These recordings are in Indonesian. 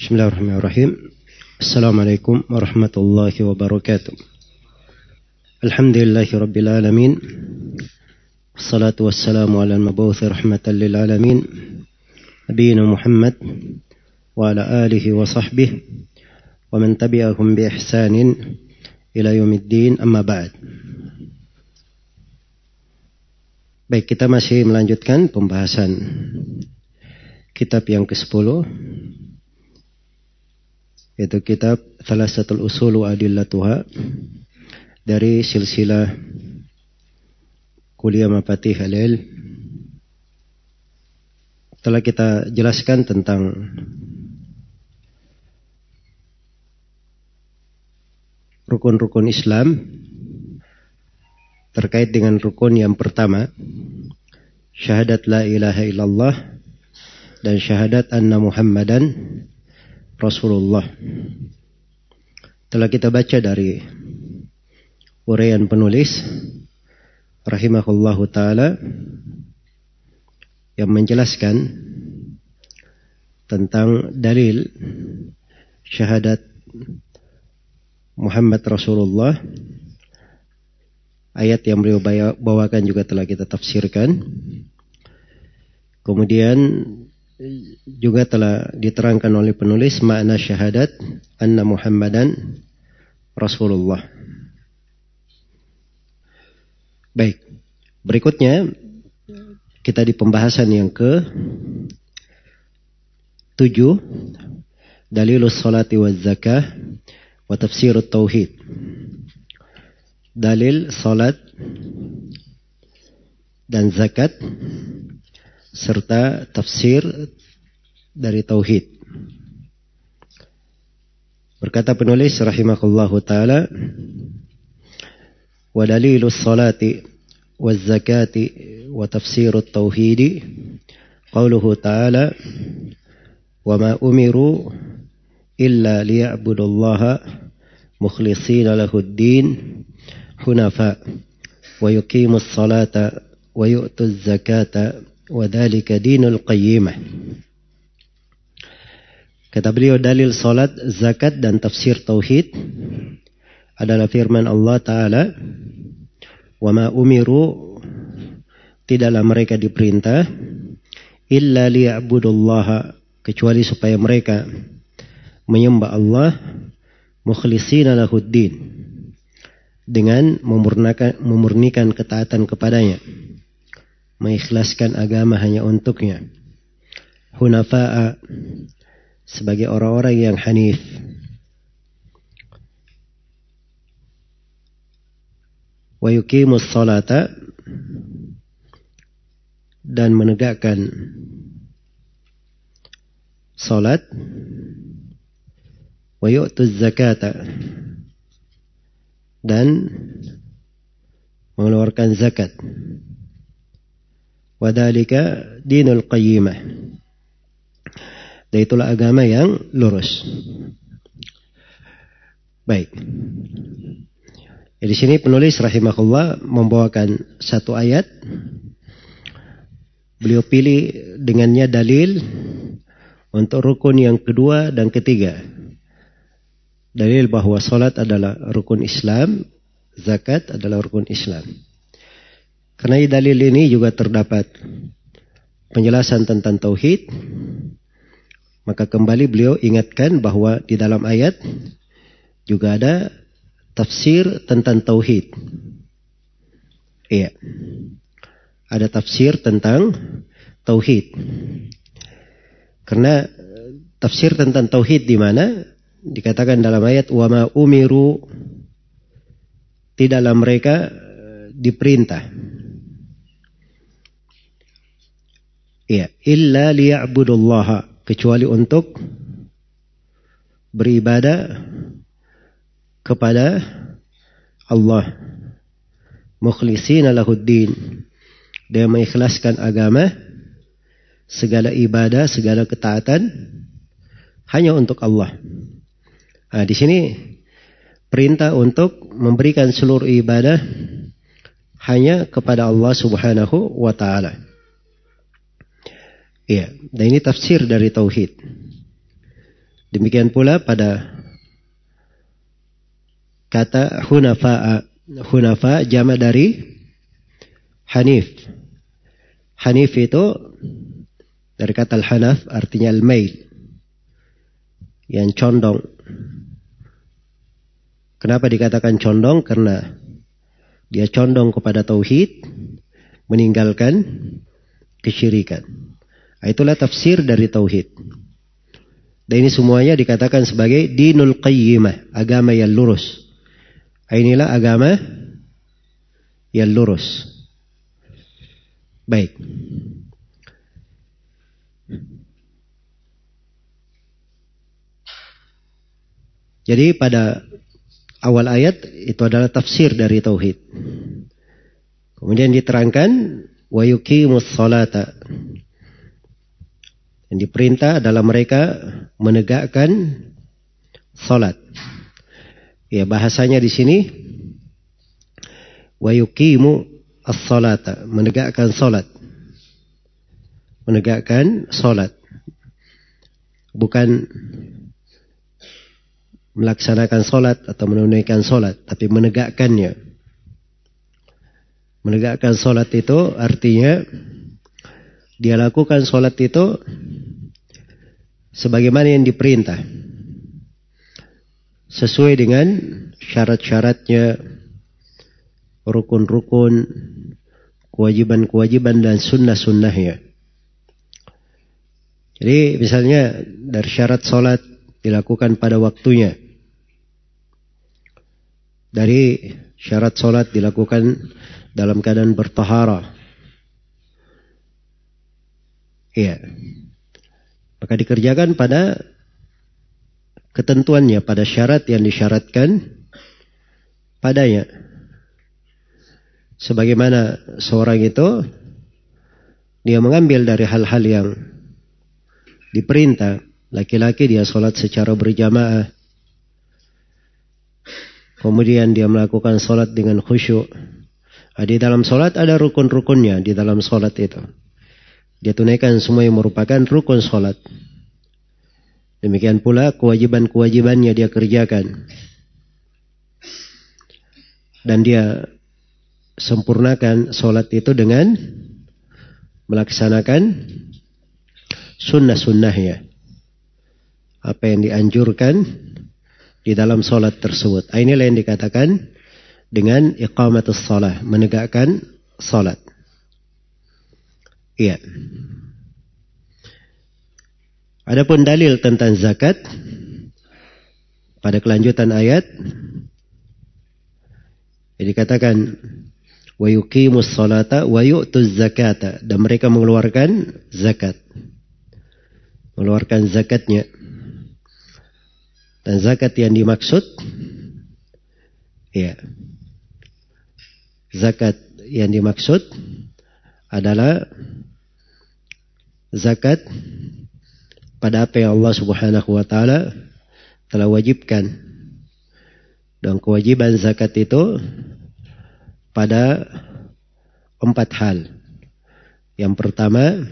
بسم الله الرحمن الرحيم السلام عليكم ورحمة الله وبركاته الحمد لله رب العالمين والصلاة والسلام على المبعوث رحمة للعالمين نبينا محمد وعلى آله وصحبه ومن تبعهم بإحسان إلى يوم الدين أما بعد Baik, kita masih melanjutkan pembahasan kitab yang ke-10 yaitu kitab Thalathatul Usul wa Adillatuha. Dari silsilah Kuliah Mafatih Halil. Telah kita jelaskan tentang rukun-rukun Islam terkait dengan rukun yang pertama syahadat la ilaha illallah dan syahadat anna muhammadan Rasulullah. Telah kita baca dari uraian penulis rahimahullahu taala yang menjelaskan tentang dalil syahadat Muhammad Rasulullah ayat yang beliau bawakan juga telah kita tafsirkan kemudian juga telah diterangkan oleh penulis makna syahadat anna Muhammadan Rasulullah. Baik, berikutnya kita di pembahasan yang ke tujuh dalilus salati wa zakah wa tafsirut tauhid. Dalil salat dan zakat serta tafsir dari tauhid. Berkata penulis rahimahullahu taala wa dalilus salati waz zakati wa tafsirut tauhid qauluhu ta'ala wa ma umiru illa liya'budullaha mukhlishina lahud-din hunafa wa yuqimus salata wa yu'tuz zakata Wadhalika dinul qayyimah. Kata beliau dalil salat, zakat dan tafsir tauhid adalah firman Allah taala, "Wa ma umiru tidaklah mereka diperintah illa liya'budullaha kecuali supaya mereka menyembah Allah mukhlishina lahuddin dengan memurnikan, memurnikan ketaatan kepadanya mengikhlaskan agama hanya untuknya. Hunafa'a sebagai orang-orang yang hanif. Wa yuqimus salata dan menegakkan salat wa yu'tuz zakata dan mengeluarkan zakat. Wadalika dinul qayyimah. Dan itulah agama yang lurus. Baik. Ya, di sini penulis rahimahullah membawakan satu ayat. Beliau pilih dengannya dalil untuk rukun yang kedua dan ketiga. Dalil bahwa salat adalah rukun Islam, zakat adalah rukun Islam. Karena di dalil ini juga terdapat penjelasan tentang tauhid. Maka kembali beliau ingatkan bahwa di dalam ayat juga ada tafsir tentang tauhid. Iya. Ada tafsir tentang tauhid. Karena tafsir tentang tauhid di mana dikatakan dalam ayat wa ma umiru tidaklah mereka diperintah Iya, illa liya'budullaha. Kecuali untuk beribadah kepada Allah. Mukhlishina lahuddin dia mengikhlaskan agama segala ibadah segala ketaatan hanya untuk Allah. Nah, di sini perintah untuk memberikan seluruh ibadah hanya kepada Allah Subhanahu wa taala Iya, dan ini tafsir dari tauhid. Demikian pula pada kata hunafa hunafa jama dari hanif. Hanif itu dari kata al-hanaf artinya al-mail. Yang condong. Kenapa dikatakan condong? Karena dia condong kepada tauhid, meninggalkan kesyirikan. Itulah tafsir dari tauhid. Dan ini semuanya dikatakan sebagai dinul qayyimah, agama yang lurus. Inilah agama yang lurus. Baik. Jadi pada awal ayat itu adalah tafsir dari tauhid. Kemudian diterangkan wa yuqimus salata yang diperintah adalah mereka menegakkan salat. Ya bahasanya di sini wa yuqimu as-salata, menegakkan salat. Menegakkan salat. Bukan melaksanakan salat atau menunaikan salat, tapi menegakkannya. Menegakkan salat itu artinya dia lakukan sholat itu sebagaimana yang diperintah. Sesuai dengan syarat-syaratnya, rukun-rukun, kewajiban-kewajiban dan sunnah-sunnahnya. Jadi misalnya dari syarat sholat dilakukan pada waktunya. Dari syarat sholat dilakukan dalam keadaan bertahara Iya. Maka dikerjakan pada ketentuannya, pada syarat yang disyaratkan padanya. Sebagaimana seorang itu dia mengambil dari hal-hal yang diperintah. Laki-laki dia sholat secara berjamaah. Kemudian dia melakukan sholat dengan khusyuk. Di dalam sholat ada rukun-rukunnya di dalam sholat itu. Dia tunaikan semua yang merupakan rukun sholat. Demikian pula kewajiban-kewajibannya dia kerjakan. Dan dia sempurnakan sholat itu dengan melaksanakan sunnah-sunnahnya. Apa yang dianjurkan di dalam sholat tersebut. Inilah yang dikatakan dengan iqamatus sholat. Menegakkan sholat. Iya. Adapun dalil tentang zakat pada kelanjutan ayat dikatakan wa yuqimus salata wa zakata dan mereka mengeluarkan zakat. Mengeluarkan zakatnya. Dan zakat yang dimaksud ya. Zakat yang dimaksud adalah zakat pada apa yang Allah Subhanahu wa taala telah wajibkan. Dan kewajiban zakat itu pada empat hal. Yang pertama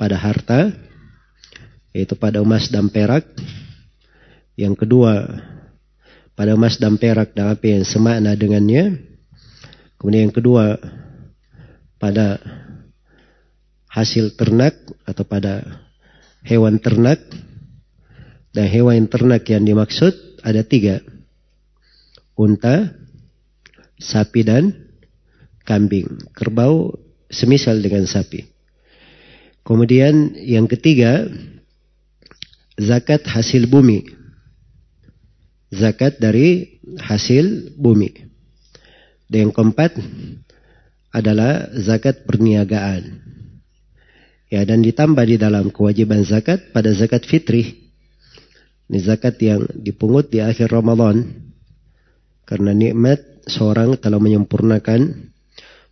pada harta, yaitu pada emas dan perak. Yang kedua pada emas dan perak dan apa yang semakna dengannya. Kemudian yang kedua pada hasil ternak atau pada hewan ternak. Dan hewan ternak yang dimaksud ada tiga. Unta sapi dan kambing. Kerbau semisal dengan sapi. Kemudian yang ketiga zakat hasil bumi. Zakat dari hasil bumi. Dan yang keempat adalah zakat perniagaan Ya, dan ditambah di dalam kewajiban zakat pada zakat fitri. Ini zakat yang dipungut di akhir Ramadan. Karena nikmat seorang telah menyempurnakan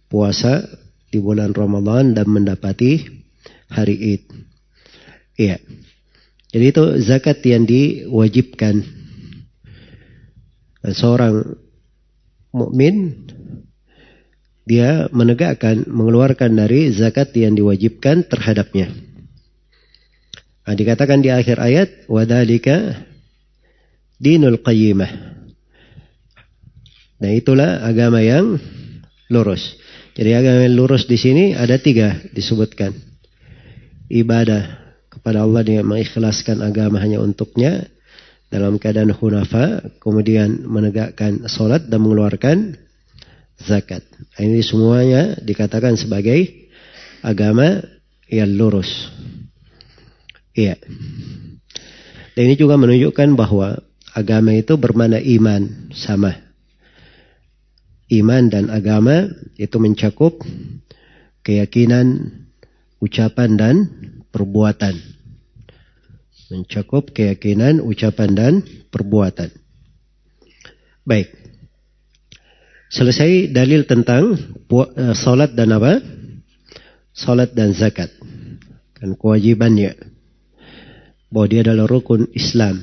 puasa di bulan Ramadan dan mendapati hari Id. Iya. Jadi itu zakat yang diwajibkan. Seorang mukmin dia menegakkan, mengeluarkan dari zakat yang diwajibkan terhadapnya. Nah, dikatakan di akhir ayat wadalika dinul qayyimah. Nah, itulah agama yang lurus. Jadi agama yang lurus di sini ada tiga disebutkan. Ibadah kepada Allah dengan mengikhlaskan agama hanya untuknya dalam keadaan hunafa, kemudian menegakkan solat dan mengeluarkan zakat. Ini semuanya dikatakan sebagai agama yang lurus. Iya. Dan ini juga menunjukkan bahwa agama itu bermana iman sama. Iman dan agama itu mencakup keyakinan, ucapan dan perbuatan. Mencakup keyakinan, ucapan dan perbuatan. Baik. Selesai dalil tentang uh, salat dan apa? Salat dan zakat. Kan kewajibannya. Bahwa dia adalah rukun Islam.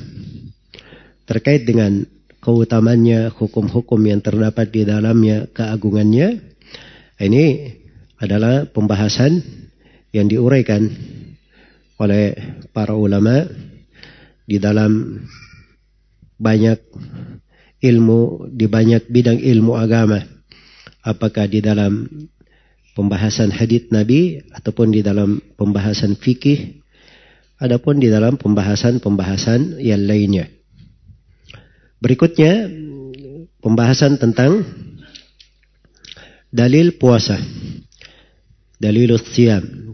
Terkait dengan keutamannya, hukum-hukum yang terdapat di dalamnya, keagungannya. Ini adalah pembahasan yang diuraikan oleh para ulama di dalam banyak ilmu di banyak bidang ilmu agama. Apakah di dalam pembahasan hadith Nabi ataupun di dalam pembahasan fikih adapun di dalam pembahasan-pembahasan yang lainnya. Berikutnya pembahasan tentang dalil puasa. Dalilus siyam.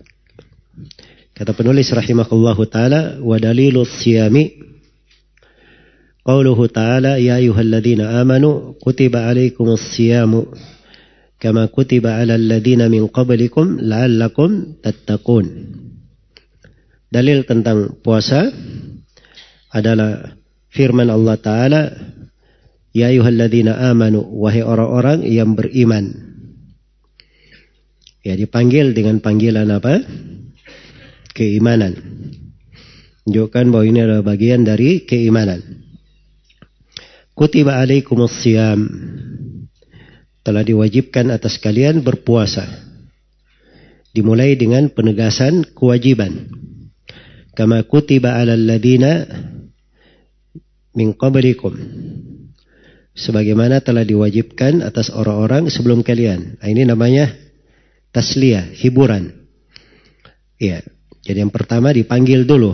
Kata penulis rahimahullahu taala wa dalilus siyami قوله تعالى يا أيها الذين آمنوا كتب عليكم الصيام كما كتب على الذين من قبلكم لعلكم تتقون Dalil tentang puasa adalah firman Allah Ta'ala Ya ayuhalladzina amanu Wahai orang-orang yang beriman Ya dipanggil dengan panggilan apa? Keimanan Menunjukkan bahwa ini adalah bagian dari keimanan Kutiba alaikumus siyam. Telah diwajibkan atas kalian berpuasa. Dimulai dengan penegasan kewajiban. Kama kutiba alal ladina min qablikum. Sebagaimana telah diwajibkan atas orang-orang sebelum kalian. Nah, ini namanya tasliyah, hiburan. Ya, jadi yang pertama dipanggil dulu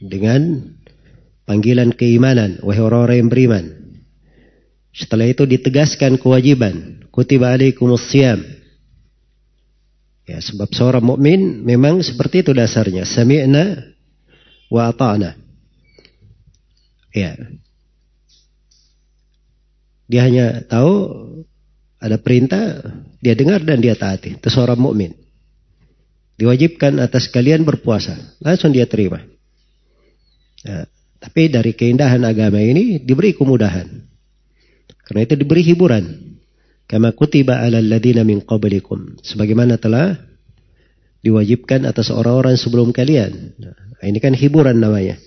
dengan panggilan keimanan, wahai orang-orang yang beriman. Setelah itu ditegaskan kewajiban. Kutiba alaikumus siyam. Ya, sebab seorang mukmin memang seperti itu dasarnya. Sami'na wa ata'na. Ya. Dia hanya tahu ada perintah, dia dengar dan dia taati. Itu seorang mukmin. Diwajibkan atas kalian berpuasa. Langsung dia terima. Ya. Tapi dari keindahan agama ini diberi kemudahan. Karena itu diberi hiburan. Kama kutiba ala ladina min qablikum. Sebagaimana telah diwajibkan atas orang-orang sebelum kalian. Nah, ini kan hiburan namanya.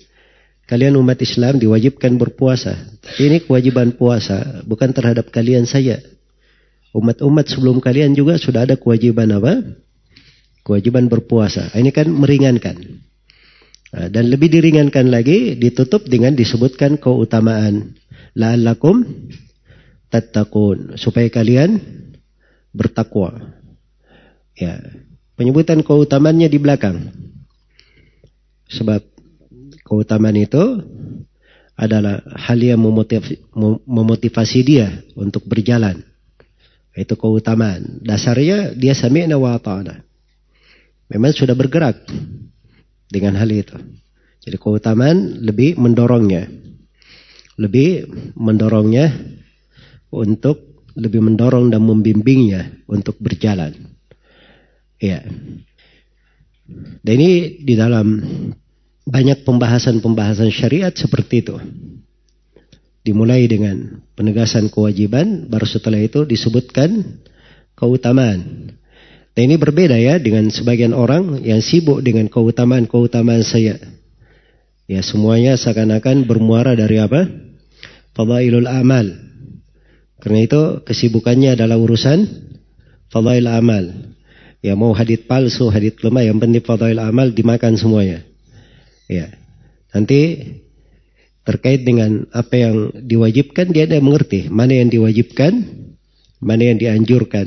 Kalian umat Islam diwajibkan berpuasa. Ini kewajiban puasa bukan terhadap kalian saja. Umat-umat sebelum kalian juga sudah ada kewajiban apa? Kewajiban berpuasa. Ini kan meringankan. Nah, dan lebih diringankan lagi ditutup dengan disebutkan keutamaan. La'allakum tattaqun supaya kalian bertakwa. Ya, penyebutan keutamannya di belakang. Sebab keutamaan itu adalah hal yang memotivasi dia untuk berjalan. Itu keutamaan. Dasarnya dia sami'na wa ta'ala. Memang sudah bergerak dengan hal itu. Jadi keutamaan lebih mendorongnya. Lebih mendorongnya untuk lebih mendorong dan membimbingnya untuk berjalan. Ya. Dan ini di dalam banyak pembahasan-pembahasan syariat seperti itu. Dimulai dengan penegasan kewajiban, baru setelah itu disebutkan keutamaan. Dan ini berbeda ya dengan sebagian orang yang sibuk dengan keutamaan-keutamaan saya. Ya semuanya seakan-akan bermuara dari apa? Fadailul amal. Karena itu kesibukannya adalah urusan fadail amal. Ya mau hadit palsu, hadit lemah, yang penting fadail amal dimakan semuanya. Ya. Nanti terkait dengan apa yang diwajibkan dia tidak mengerti mana yang diwajibkan, mana yang dianjurkan,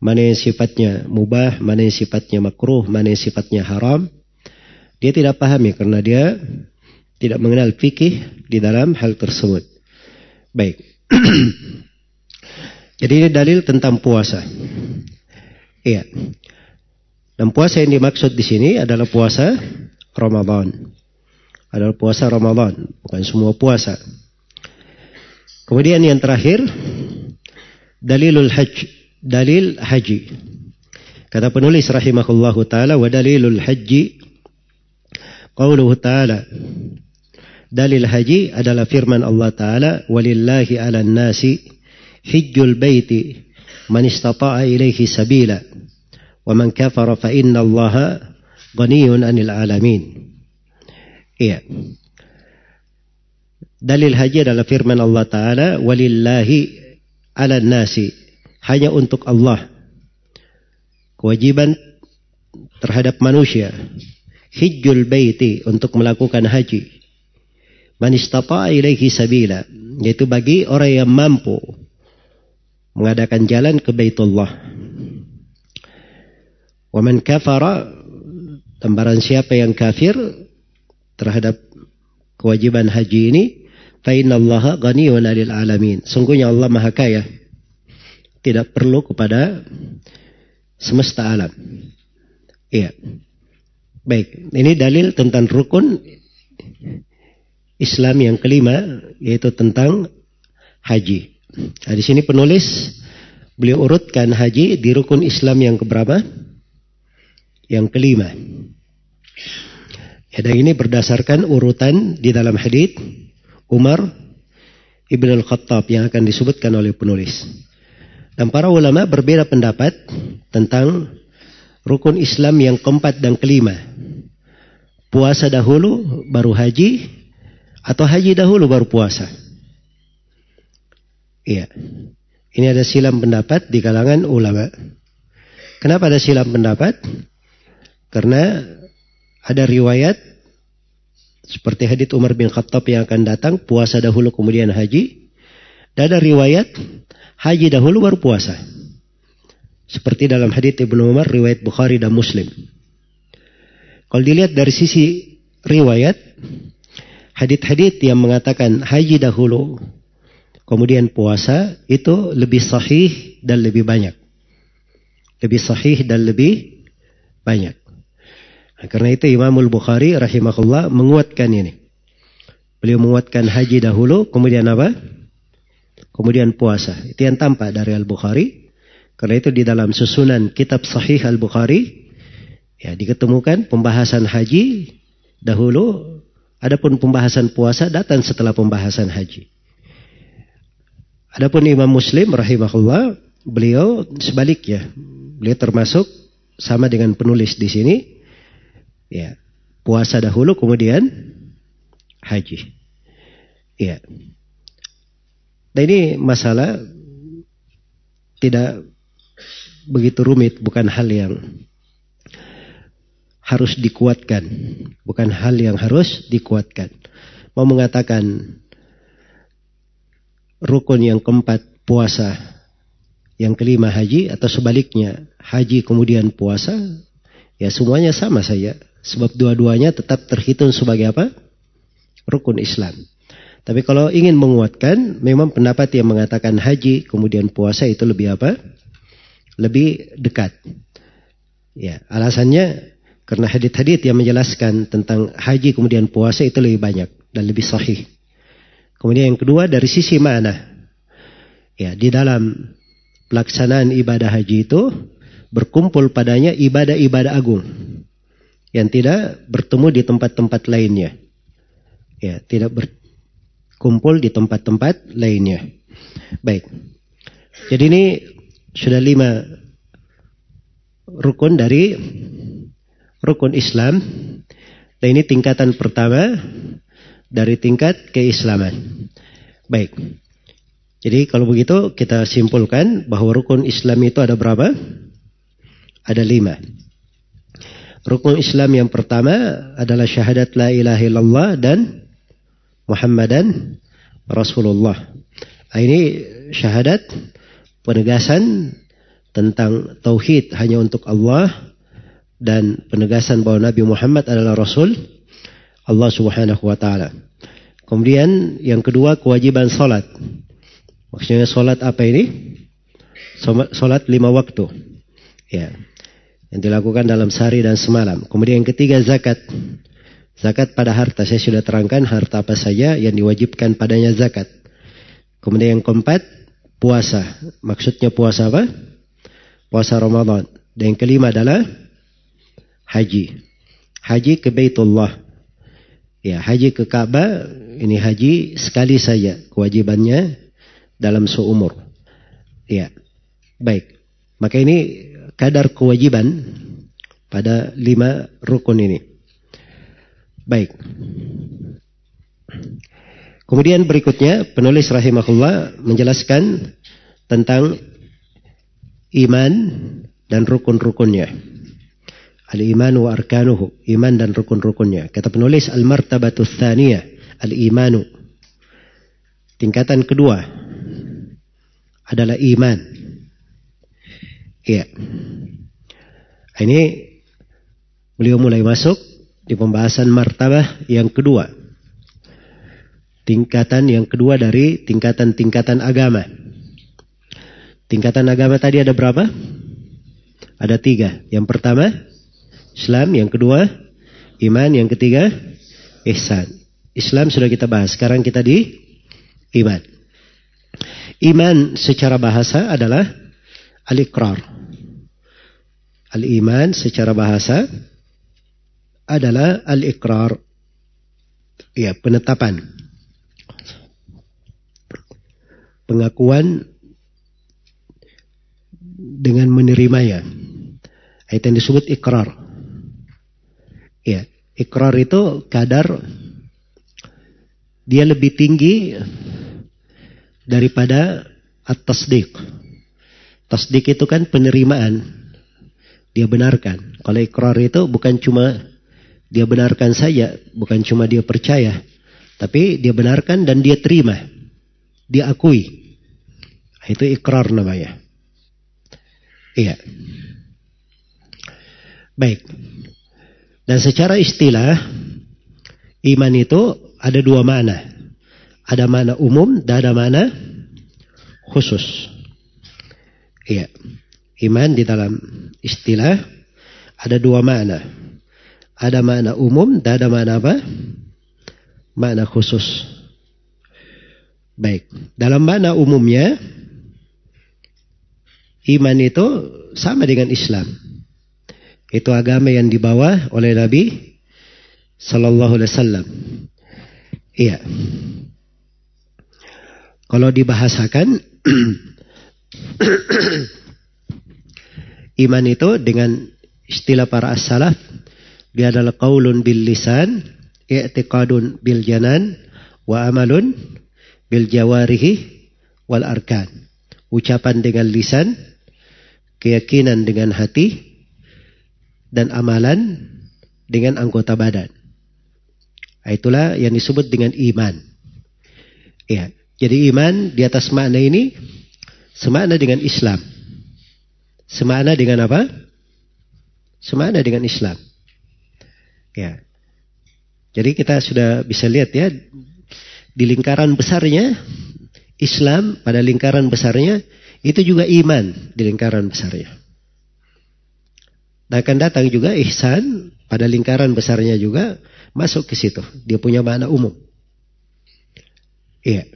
mana yang sifatnya mubah, mana yang sifatnya makruh, mana yang sifatnya haram. Dia tidak pahami karena dia tidak mengenal fikih di dalam hal tersebut. Baik. Jadi ini dalil tentang puasa. Iya. Dan puasa yang dimaksud di sini adalah puasa Ramadan. Adalah puasa Ramadan, bukan semua puasa. Kemudian yang terakhir, dalilul hajj, dalil haji. Kata penulis rahimahullahu taala wa dalilul haji qauluhu taala Dalil haji adalah firman Allah taala walillahi 'alan nasi hijjul baiti man istata'a ilaihi sabila wa man kafara fa inna Allah ghaniyun 'anil 'alamin. Iya. Dalil haji adalah firman Allah taala walillahi 'alan nasi hanya untuk Allah kewajiban terhadap manusia hijjul baiti untuk melakukan haji Man istata'a ilaihi sabila. Yaitu bagi orang yang mampu mengadakan jalan ke Baitullah. Wa man kafara tambaran siapa yang kafir terhadap kewajiban haji ini fa innallaha ghaniyun 'anil alamin. Sungguhnya Allah Maha Kaya. Tidak perlu kepada semesta alam. Iya. Baik, ini dalil tentang rukun Islam yang kelima yaitu tentang haji. Nah, di sini penulis beliau urutkan haji di rukun Islam yang keberapa? Yang kelima. Ya, dan ini berdasarkan urutan di dalam hadis Umar Ibn al-Khattab yang akan disebutkan oleh penulis. Dan para ulama berbeda pendapat tentang rukun Islam yang keempat dan kelima. Puasa dahulu, baru haji, atau haji dahulu baru puasa? Iya. Ini ada silam pendapat di kalangan ulama. Kenapa ada silam pendapat? Karena ada riwayat seperti hadits Umar bin Khattab yang akan datang puasa dahulu kemudian haji. Dan ada riwayat haji dahulu baru puasa. Seperti dalam hadits Ibnu Umar riwayat Bukhari dan Muslim. Kalau dilihat dari sisi riwayat hadit-hadit yang mengatakan haji dahulu kemudian puasa itu lebih sahih dan lebih banyak. Lebih sahih dan lebih banyak. Nah, karena itu Imamul Bukhari rahimahullah menguatkan ini. Beliau menguatkan haji dahulu, kemudian apa? Kemudian puasa. Itu yang tampak dari Al-Bukhari. Karena itu di dalam susunan kitab sahih Al-Bukhari, ya diketemukan pembahasan haji dahulu Adapun pembahasan puasa datang setelah pembahasan haji. Adapun Imam Muslim rahimahullah, beliau sebaliknya. Beliau termasuk sama dengan penulis di sini. Ya, puasa dahulu kemudian haji. Ya. Dan ini masalah tidak begitu rumit, bukan hal yang harus dikuatkan, bukan hal yang harus dikuatkan. Mau mengatakan rukun yang keempat puasa, yang kelima haji atau sebaliknya haji kemudian puasa, ya semuanya sama saja. Sebab dua-duanya tetap terhitung sebagai apa? Rukun Islam. Tapi kalau ingin menguatkan, memang pendapat yang mengatakan haji kemudian puasa itu lebih apa? Lebih dekat. Ya, alasannya karena hadit-hadit yang menjelaskan tentang haji kemudian puasa itu lebih banyak dan lebih sahih. Kemudian yang kedua dari sisi mana? Ya, di dalam pelaksanaan ibadah haji itu berkumpul padanya ibadah-ibadah agung yang tidak bertemu di tempat-tempat lainnya. Ya, tidak berkumpul di tempat-tempat lainnya. Baik. Jadi ini sudah lima rukun dari rukun Islam. Dan ini tingkatan pertama dari tingkat keislaman. Baik. Jadi kalau begitu kita simpulkan bahwa rukun Islam itu ada berapa? Ada lima. Rukun Islam yang pertama adalah syahadat la ilaha illallah dan Muhammadan Rasulullah. Nah, ini syahadat penegasan tentang tauhid hanya untuk Allah dan penegasan bahwa Nabi Muhammad adalah Rasul Allah Subhanahu wa taala. Kemudian yang kedua kewajiban salat. Maksudnya salat apa ini? Salat lima waktu. Ya yang dilakukan dalam sehari dan semalam. Kemudian yang ketiga zakat. Zakat pada harta. Saya sudah terangkan harta apa saja yang diwajibkan padanya zakat. Kemudian yang keempat puasa. Maksudnya puasa apa? Puasa Ramadan. Dan yang kelima adalah haji. Haji ke Baitullah. Ya, haji ke Ka'bah ini haji sekali saja kewajibannya dalam seumur. Ya. Baik. Maka ini kadar kewajiban pada lima rukun ini. Baik. Kemudian berikutnya penulis rahimahullah menjelaskan tentang iman dan rukun-rukunnya. Al-iman wa arkanuhu, iman dan rukun-rukunnya. Kata penulis al-martabatus thaniyah, al-imanu. Tingkatan kedua adalah iman. Iya. Ini beliau mulai masuk di pembahasan martabah yang kedua. Tingkatan yang kedua dari tingkatan-tingkatan agama. Tingkatan agama tadi ada berapa? Ada tiga. Yang pertama, Islam. Yang kedua, iman. Yang ketiga, ihsan. Islam sudah kita bahas. Sekarang kita di iman. Iman secara bahasa adalah al-iqrar. Al-iman secara bahasa adalah al-iqrar. Ya, penetapan. Pengakuan dengan menerimanya. Itu yang disebut ikrar. Ya, ikrar itu kadar dia lebih tinggi daripada at-tasdiq. Tasdik itu kan penerimaan dia benarkan. Kalau ikrar itu bukan cuma dia benarkan saja, bukan cuma dia percaya, tapi dia benarkan dan dia terima. Dia akui. Itu ikrar namanya. Iya. Baik. Dan secara istilah, iman itu ada dua mana. Ada mana umum dan ada mana khusus. Iya. Iman di dalam istilah ada dua makna. Ada makna umum dan ada makna apa? Makna khusus. Baik. Dalam makna umumnya, iman itu sama dengan Islam. Itu agama yang dibawa oleh Nabi Sallallahu Alaihi Wasallam. Iya. Kalau dibahasakan Iman itu dengan istilah para as-salaf dia adalah qaulun bil lisan, i'tiqadun bil janan, wa amalun bil jawarihi wal arkan. Ucapan dengan lisan, keyakinan dengan hati, dan amalan dengan anggota badan. Nah, itulah yang disebut dengan iman. Ya, jadi iman di atas makna ini semakna dengan Islam. Semana dengan apa? Semana dengan Islam. Ya. Jadi kita sudah bisa lihat ya di lingkaran besarnya Islam pada lingkaran besarnya itu juga iman di lingkaran besarnya. Dan akan datang juga ihsan pada lingkaran besarnya juga masuk ke situ. Dia punya makna umum. Iya.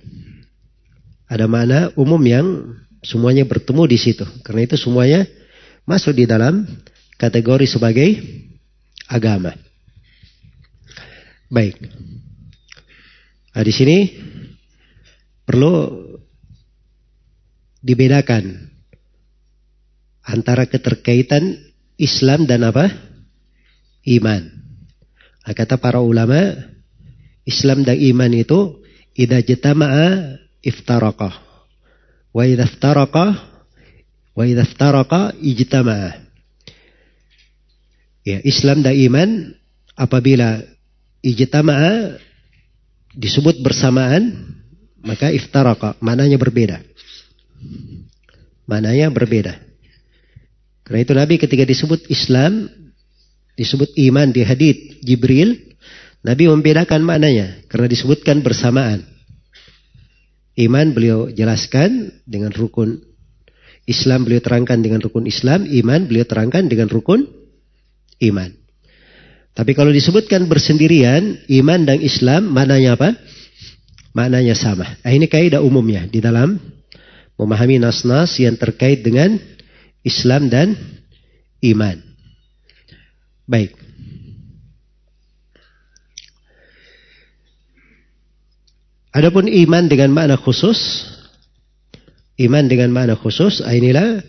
Ada makna umum yang Semuanya bertemu di situ. Karena itu semuanya masuk di dalam kategori sebagai agama. Baik. Nah, di sini perlu dibedakan antara keterkaitan Islam dan apa? Iman. Nah, kata para ulama, Islam dan iman itu idza jatama'a iftaraqah. Wa idza iftaraqa wa idza iftaraqa ijtama'a. Ya, Islam dan iman apabila ijtama'a disebut bersamaan maka iftaraka mananya berbeda. Mananya berbeda. Karena itu Nabi ketika disebut Islam disebut iman di hadith Jibril Nabi membedakan maknanya karena disebutkan bersamaan. Iman beliau jelaskan dengan rukun Islam beliau terangkan dengan rukun Islam, iman beliau terangkan dengan rukun iman. Tapi kalau disebutkan bersendirian, iman dan Islam maknanya apa? Maknanya sama. Nah, ini kaidah umumnya di dalam memahami nas-nas yang terkait dengan Islam dan iman. Baik. Adapun iman dengan makna khusus, iman dengan makna khusus, ah, inilah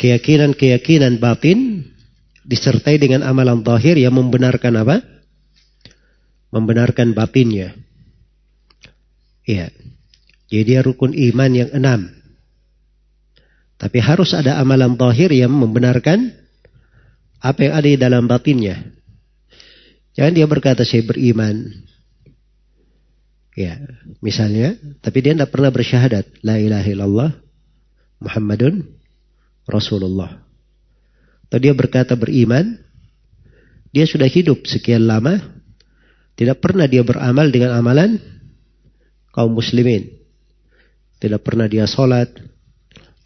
keyakinan-keyakinan batin disertai dengan amalan zahir yang membenarkan apa? Membenarkan batinnya. Iya. Jadi rukun iman yang enam. Tapi harus ada amalan zahir yang membenarkan apa yang ada di dalam batinnya. Jangan dia berkata saya beriman. Ya, misalnya, tapi dia tidak pernah bersyahadat. La ilaha illallah Muhammadun Rasulullah. Atau dia berkata beriman, dia sudah hidup sekian lama, tidak pernah dia beramal dengan amalan kaum muslimin. Tidak pernah dia sholat,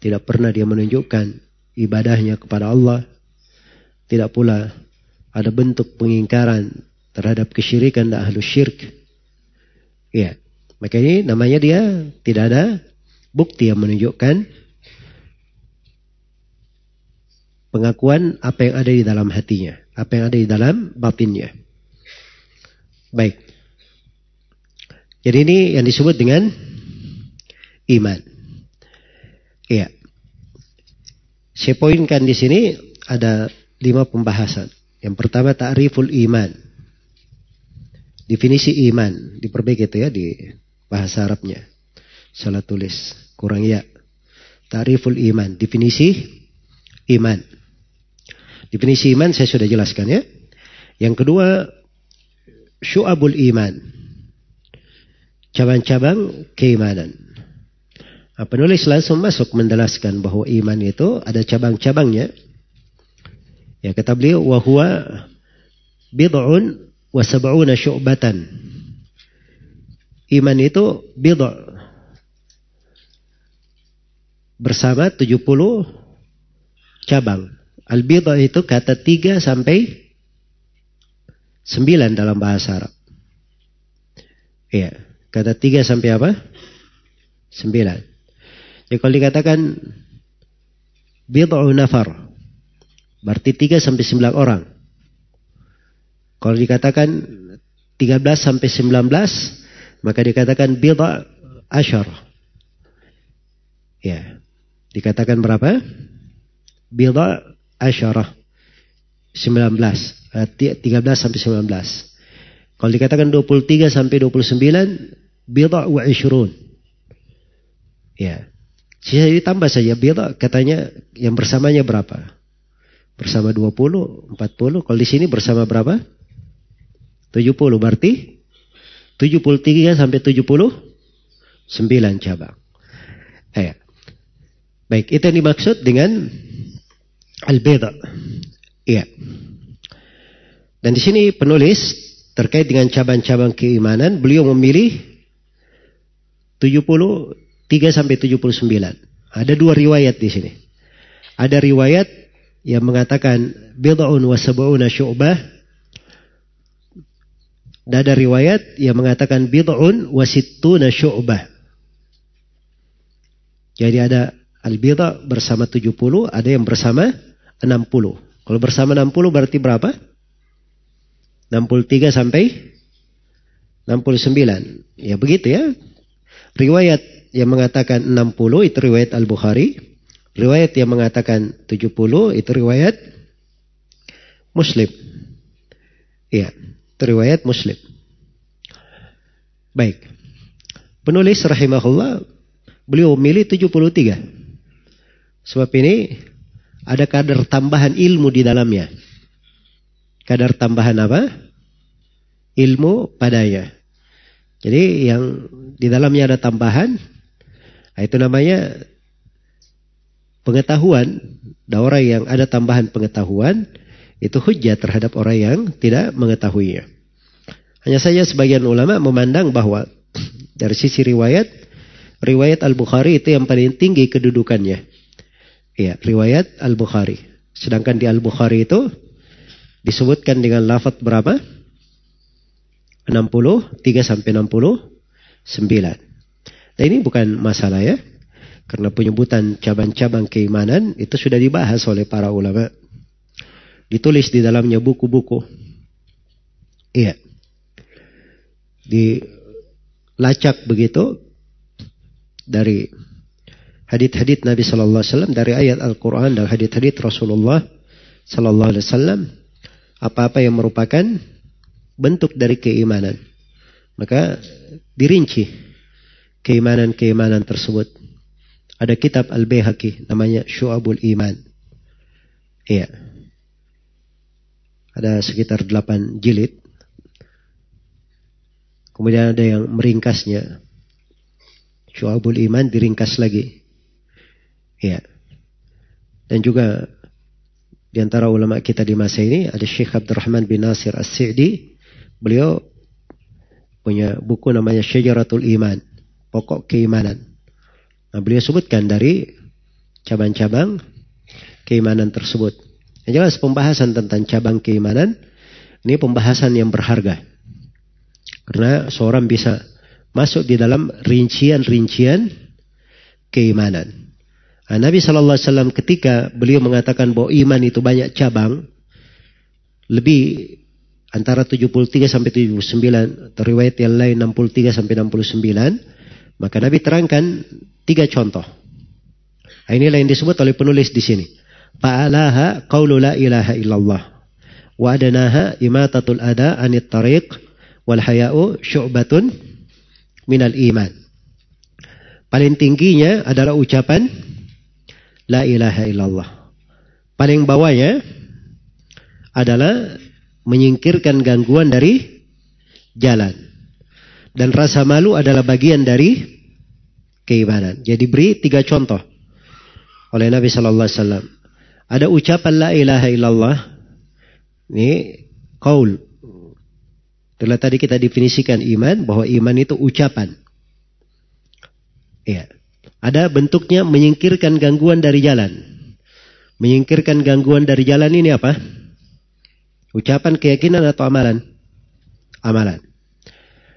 tidak pernah dia menunjukkan ibadahnya kepada Allah. Tidak pula ada bentuk pengingkaran terhadap kesyirikan dan ahlus syirk. Ya, maka ini namanya dia tidak ada bukti yang menunjukkan pengakuan apa yang ada di dalam hatinya, apa yang ada di dalam batinnya. Baik. Jadi ini yang disebut dengan iman. Iya. Saya poinkan di sini ada lima pembahasan. Yang pertama ta'riful iman. Definisi iman diperbaiki itu ya di bahasa Arabnya. Salah tulis kurang ya. Tariful iman, definisi iman. Definisi iman saya sudah jelaskan ya. Yang kedua syu'abul iman. Cabang-cabang keimanan. Nah, penulis langsung masuk menjelaskan bahwa iman itu ada cabang-cabangnya. Ya kata beliau wahwa bid'un wa sab'una syu'batan. Iman itu bid'a. Bersama 70 cabang. Al-bid'a itu kata 3 sampai 9 dalam bahasa Arab. Iya, kata 3 sampai apa? 9. Jadi kalau dikatakan bid'u nafar, berarti 3 sampai 9 orang. Kalau dikatakan 13 sampai 19, maka dikatakan bid'a asyar. Ya. Dikatakan berapa? Bid'a asyarah. 19. 13 sampai 19. Kalau dikatakan 23 sampai 29, bid'a wa ishrun. Ya. Sisa ditambah saja bid'a katanya yang bersamanya berapa? Bersama 20, 40. Kalau di sini bersama berapa? 70 berarti 73 sampai 79 cabang. Eh. Baik, itu yang dimaksud dengan al-beda. Iya. Dan di sini penulis terkait dengan cabang-cabang keimanan, beliau memilih 73 sampai 79. Ada dua riwayat di sini. Ada riwayat yang mengatakan bid'un wa sab'una syu'bah dan ada riwayat yang mengatakan bid'un wasittuna syu'bah. Jadi ada al-bid'a bersama 70, ada yang bersama 60. Kalau bersama 60 berarti berapa? 63 sampai 69. Ya begitu ya. Riwayat yang mengatakan 60 itu riwayat Al-Bukhari. Riwayat yang mengatakan 70 itu riwayat Muslim. Iya. Riwayat Muslim. Baik. Penulis rahimahullah beliau memilih 73. Sebab ini ada kadar tambahan ilmu di dalamnya. kadar tambahan apa? Ilmu padanya. Jadi yang di dalamnya ada tambahan, nah itu namanya pengetahuan. Dan orang yang ada tambahan pengetahuan, itu hujah terhadap orang yang tidak mengetahuinya. Hanya saja sebagian ulama memandang bahwa dari sisi riwayat, riwayat Al-Bukhari itu yang paling tinggi kedudukannya. Iya, riwayat Al-Bukhari. Sedangkan di Al-Bukhari itu disebutkan dengan lafaz berapa? 63 sampai 69. Dan ini bukan masalah ya. Karena penyebutan cabang-cabang keimanan itu sudah dibahas oleh para ulama. Ditulis di dalamnya buku-buku. Iya dilacak begitu dari hadit-hadit Nabi Sallallahu Alaihi Wasallam dari ayat Al-Quran dan hadit-hadit Rasulullah Sallallahu Alaihi Wasallam apa-apa yang merupakan bentuk dari keimanan maka dirinci keimanan-keimanan tersebut ada kitab Al-Bihaqi namanya Syu'abul Iman iya ada sekitar 8 jilid Kemudian ada yang meringkasnya. Syu'abul iman diringkas lagi. Ya. Dan juga di antara ulama kita di masa ini ada Syekh Abdurrahman bin Nasir As-Sa'di. Beliau punya buku namanya Syajaratul Iman. Pokok keimanan. Nah, beliau sebutkan dari cabang-cabang keimanan tersebut. Yang jelas pembahasan tentang cabang keimanan ini pembahasan yang berharga. Karena seorang bisa masuk di dalam rincian-rincian keimanan. Nah, Nabi Shallallahu Alaihi Wasallam ketika beliau mengatakan bahwa iman itu banyak cabang, lebih antara 73 sampai 79 atau riwayat yang lain 63 sampai 69, maka Nabi terangkan tiga contoh. Nah, inilah yang disebut oleh penulis di sini. Fa'alaha qawlu la ilaha illallah. Wa adanaha imatatul ada anit tariq wal haya'u syu'batun minal iman. Paling tingginya adalah ucapan la ilaha illallah. Paling bawahnya adalah menyingkirkan gangguan dari jalan. Dan rasa malu adalah bagian dari keimanan. Jadi beri tiga contoh oleh Nabi Sallallahu Alaihi Wasallam. Ada ucapan la ilaha illallah. Ini kaul setelah tadi kita definisikan iman bahwa iman itu ucapan. Ya. Ada bentuknya menyingkirkan gangguan dari jalan. Menyingkirkan gangguan dari jalan ini apa? Ucapan keyakinan atau amalan? Amalan.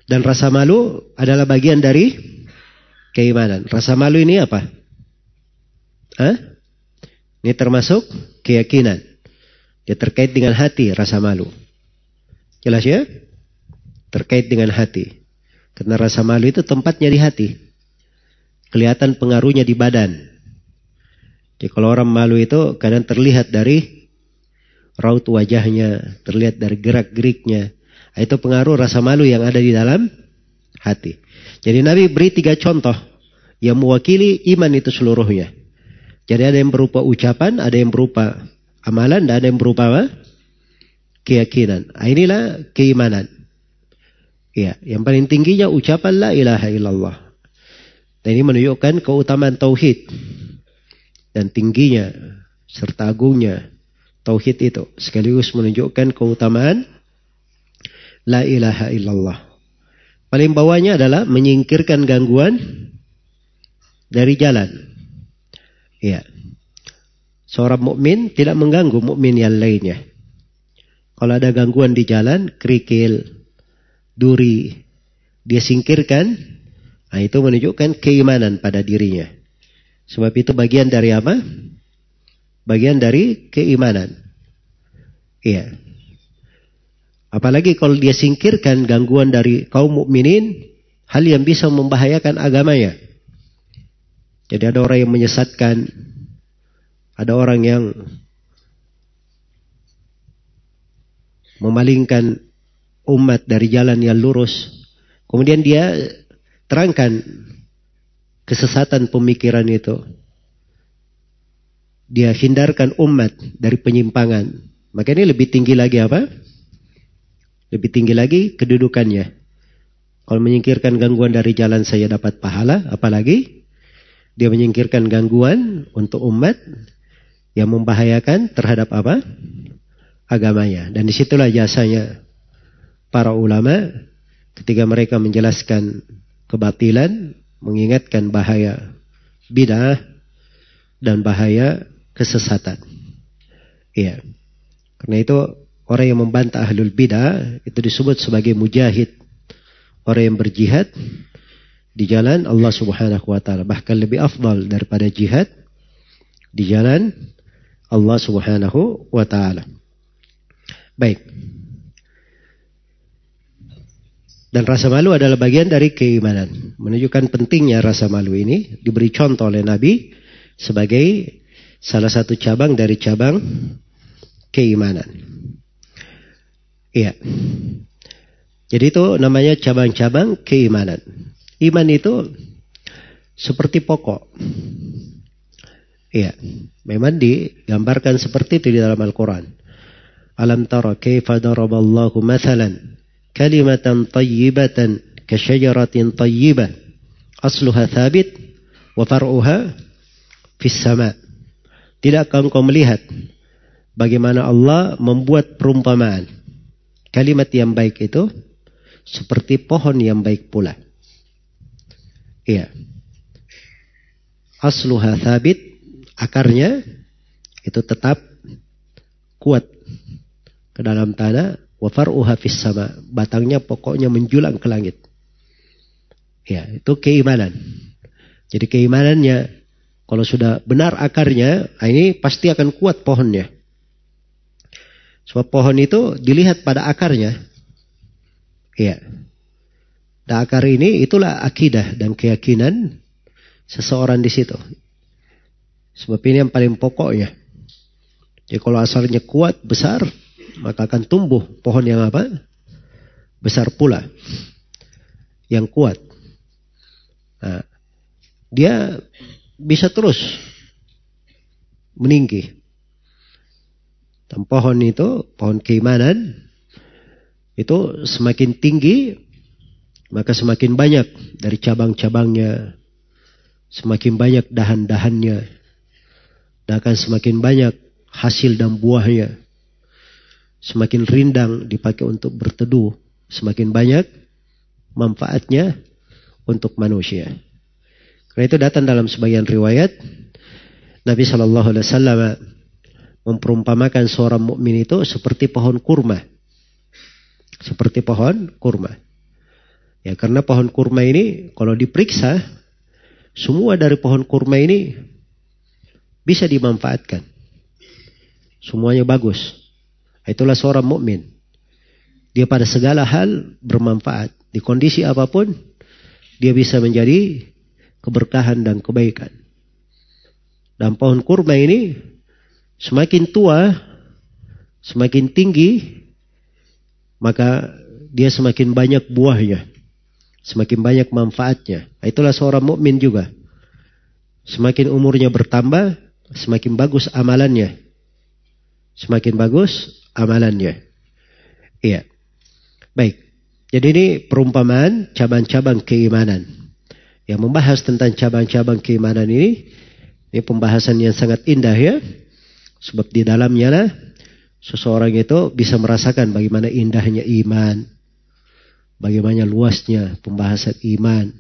Dan rasa malu adalah bagian dari keimanan. Rasa malu ini apa? Hah? Ini termasuk keyakinan. Dia terkait dengan hati, rasa malu. Jelas ya? terkait dengan hati. Karena rasa malu itu tempatnya di hati. Kelihatan pengaruhnya di badan. Jadi kalau orang malu itu kadang terlihat dari raut wajahnya, terlihat dari gerak-geriknya. Itu pengaruh rasa malu yang ada di dalam hati. Jadi Nabi beri tiga contoh yang mewakili iman itu seluruhnya. Jadi ada yang berupa ucapan, ada yang berupa amalan, dan ada yang berupa apa? keyakinan. Nah, inilah keimanan. Ya, yang paling tingginya ucapan la ilaha illallah. Dan ini menunjukkan keutamaan tauhid dan tingginya serta agungnya tauhid itu sekaligus menunjukkan keutamaan la ilaha illallah. Paling bawahnya adalah menyingkirkan gangguan dari jalan. Ya. Seorang mukmin tidak mengganggu mukmin yang lainnya. Kalau ada gangguan di jalan, kerikil, duri dia singkirkan, nah itu menunjukkan keimanan pada dirinya. Sebab itu bagian dari apa? Bagian dari keimanan. Iya. Apalagi kalau dia singkirkan gangguan dari kaum mukminin, hal yang bisa membahayakan agamanya. Jadi ada orang yang menyesatkan, ada orang yang memalingkan umat dari jalan yang lurus. Kemudian dia terangkan kesesatan pemikiran itu. Dia hindarkan umat dari penyimpangan. Maka ini lebih tinggi lagi apa? Lebih tinggi lagi kedudukannya. Kalau menyingkirkan gangguan dari jalan saya dapat pahala, apalagi dia menyingkirkan gangguan untuk umat yang membahayakan terhadap apa? Agamanya. Dan di situlah jasanya para ulama ketika mereka menjelaskan kebatilan, mengingatkan bahaya bid'ah dan bahaya kesesatan. Iya. Karena itu orang yang membantah ahlul bid'ah itu disebut sebagai mujahid. Orang yang berjihad di jalan Allah Subhanahu wa taala bahkan lebih afdal daripada jihad di jalan Allah Subhanahu wa taala. Baik. Dan rasa malu adalah bagian dari keimanan. Menunjukkan pentingnya rasa malu ini diberi contoh oleh Nabi sebagai salah satu cabang dari cabang keimanan. Iya. Jadi itu namanya cabang-cabang keimanan. Iman itu seperti pokok. Iya. Memang digambarkan seperti itu di dalam Al-Quran. Alam tara kaifa daraballahu mathalan kalimatan tayyibatan kasyajaratin tayyibah asluha thabit wa far'uha fis sama. Tidakkah engkau melihat bagaimana Allah membuat perumpamaan kalimat yang baik itu seperti pohon yang baik pula. Iya. Asluha thabit, akarnya itu tetap kuat ke dalam tanah Wa far'uha fis sama. Batangnya pokoknya menjulang ke langit. Ya, itu keimanan. Jadi keimanannya kalau sudah benar akarnya, nah ini pasti akan kuat pohonnya. Sebab pohon itu dilihat pada akarnya. Ya. Dan akar ini itulah akidah dan keyakinan seseorang di situ. Sebab ini yang paling pokoknya. Jadi kalau asalnya kuat, besar, maka akan tumbuh pohon yang apa? Besar pula. Yang kuat. Nah, dia bisa terus meninggi. Dan pohon itu, pohon keimanan, itu semakin tinggi, maka semakin banyak dari cabang-cabangnya, semakin banyak dahan-dahannya, dan akan semakin banyak hasil dan buahnya. Semakin rindang dipakai untuk berteduh, semakin banyak manfaatnya untuk manusia. Karena itu datang dalam sebagian riwayat Nabi Shallallahu Alaihi Wasallam memperumpamakan seorang mukmin itu seperti pohon kurma, seperti pohon kurma. Ya karena pohon kurma ini kalau diperiksa semua dari pohon kurma ini bisa dimanfaatkan. Semuanya bagus. Itulah seorang mukmin. Dia pada segala hal bermanfaat. Di kondisi apa pun, dia bisa menjadi keberkahan dan kebaikan. Dan pohon kurma ini semakin tua, semakin tinggi, maka dia semakin banyak buahnya, semakin banyak manfaatnya. Itulah seorang mukmin juga. Semakin umurnya bertambah, semakin bagus amalannya. Semakin bagus amalannya. Iya. Baik. Jadi ini perumpamaan cabang-cabang keimanan. Yang membahas tentang cabang-cabang keimanan ini, ini pembahasan yang sangat indah ya. Sebab di dalamnya lah, seseorang itu bisa merasakan bagaimana indahnya iman. Bagaimana luasnya pembahasan iman.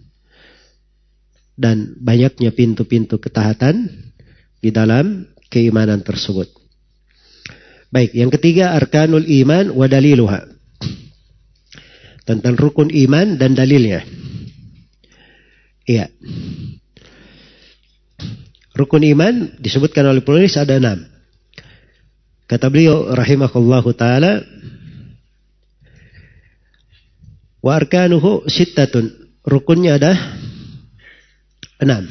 Dan banyaknya pintu-pintu ketaatan di dalam keimanan tersebut. Baik, yang ketiga arkanul iman wa daliluha. Tentang rukun iman dan dalilnya. Iya. Rukun iman disebutkan oleh penulis ada enam. Kata beliau rahimahullahu taala wa arkanuhu sittatun. Rukunnya ada enam.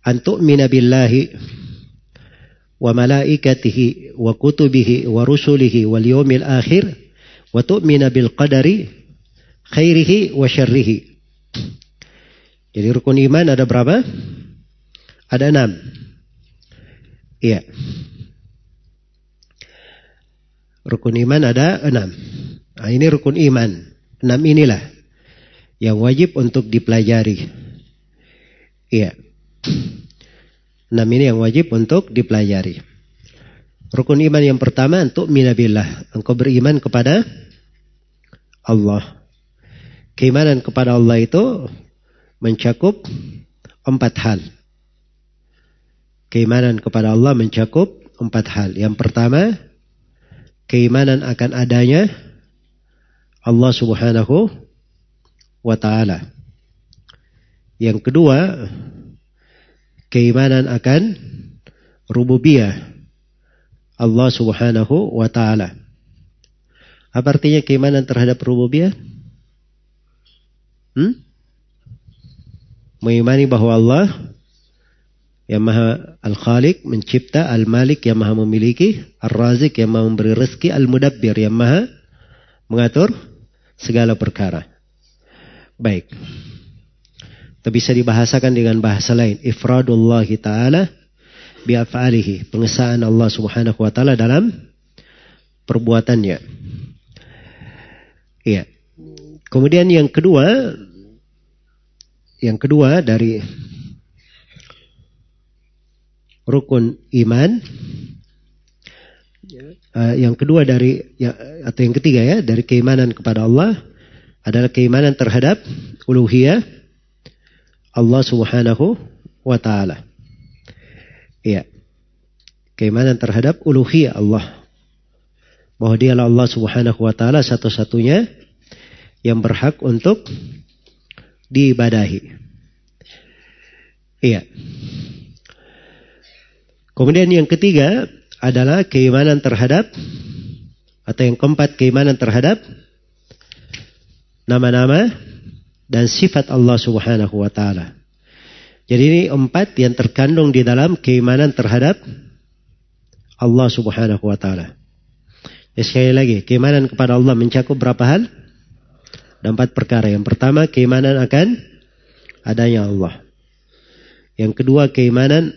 Antuk minabillahi wa malaikatihi wa kutubihi wa rusulihi wal yawmil akhir wa tu'mina bil qadari khairihi wa syarrihi. Jadi rukun iman ada berapa? Ada enam. Iya. Yeah. Rukun iman ada enam. Nah, ini rukun iman. Enam inilah yang wajib untuk dipelajari. Iya. Enam ini yang wajib untuk dipelajari. Rukun iman yang pertama untuk minabillah. Engkau beriman kepada Allah. Keimanan kepada Allah itu mencakup empat hal. Keimanan kepada Allah mencakup empat hal. Yang pertama, keimanan akan adanya Allah Subhanahu wa taala. Yang kedua, keimanan akan rububiyah Allah Subhanahu wa taala. Apa artinya keimanan terhadap rububiyah? Hmm? Mengimani bahwa Allah yang maha al-khaliq, mencipta, al-malik yang maha memiliki, ar-razik yang maha memberi rezeki, al-mudabbir yang maha mengatur segala perkara. Baik. Itu bisa dibahasakan dengan bahasa lain. Ifradullah ta'ala bi'af'alihi. Pengesahan Allah subhanahu wa ta'ala dalam perbuatannya. Iya. Kemudian yang kedua, yang kedua dari rukun iman. Uh, yang kedua dari ya, atau yang ketiga ya dari keimanan kepada Allah adalah keimanan terhadap uluhiyah Allah Subhanahu wa taala. Iya. Keimanan terhadap uluhiyah Allah. Bahwa dialah Allah Subhanahu wa taala satu-satunya yang berhak untuk diibadahi. Iya. Kemudian yang ketiga adalah keimanan terhadap atau yang keempat keimanan terhadap nama-nama dan sifat Allah Subhanahu wa taala. Jadi ini empat yang terkandung di dalam keimanan terhadap Allah Subhanahu wa taala. Ya, sekali lagi, keimanan kepada Allah mencakup berapa hal? Ada empat perkara. Yang pertama, keimanan akan adanya Allah. Yang kedua, keimanan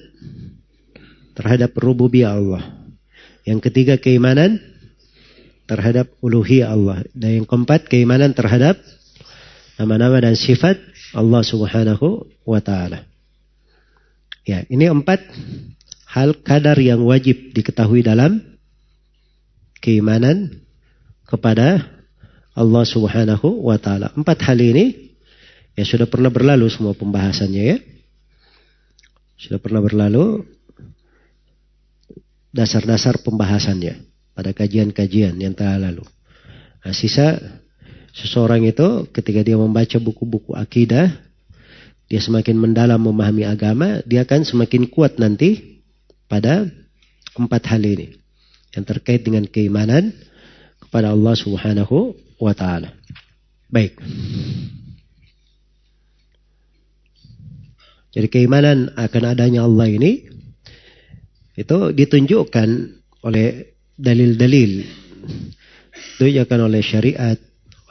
terhadap rububiyah Allah. Yang ketiga keimanan terhadap uluhiyah Allah. Dan yang keempat keimanan terhadap nama-nama dan sifat Allah Subhanahu wa taala. Ya, ini empat hal kadar yang wajib diketahui dalam keimanan kepada Allah Subhanahu wa taala. Empat hal ini ya sudah pernah berlalu semua pembahasannya ya. Sudah pernah berlalu dasar-dasar pembahasannya pada kajian-kajian yang telah lalu. Nah, sisa seseorang itu ketika dia membaca buku-buku akidah, dia semakin mendalam memahami agama, dia akan semakin kuat nanti pada empat hal ini yang terkait dengan keimanan kepada Allah Subhanahu wa taala. Baik. Jadi keimanan akan adanya Allah ini itu ditunjukkan oleh dalil-dalil. Ditunjukkan oleh syariat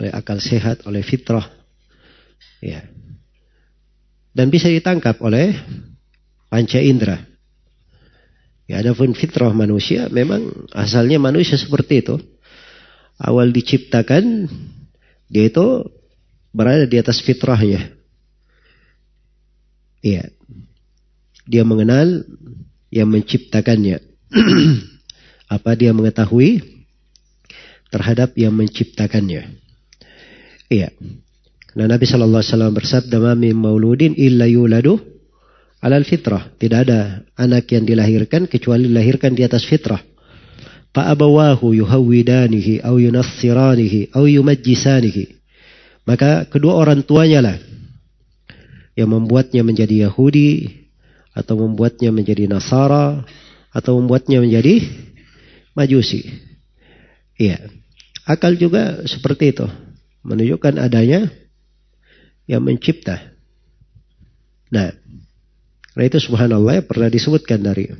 oleh akal sehat oleh fitrah. Ya. Dan bisa ditangkap oleh panca indera. Ya adapun fitrah manusia memang asalnya manusia seperti itu. Awal diciptakan dia itu berada di atas fitrahnya. Iya. Dia mengenal yang menciptakannya. Apa dia mengetahui terhadap yang menciptakannya. Iya. Karena Nabi Shallallahu Alaihi Wasallam bersabda, "Mami mauludin illa yuladu alal fitrah." Tidak ada anak yang dilahirkan kecuali dilahirkan di atas fitrah. Fa'abawahu yuhawidanihi au yunassiranihi au yumajjisanihi. Maka kedua orang tuanya lah yang membuatnya menjadi Yahudi atau membuatnya menjadi Nasara atau membuatnya menjadi Majusi. Iya. Akal juga seperti itu. Menunjukkan adanya yang mencipta. Nah, karena itu subhanallah ya, pernah disebutkan dari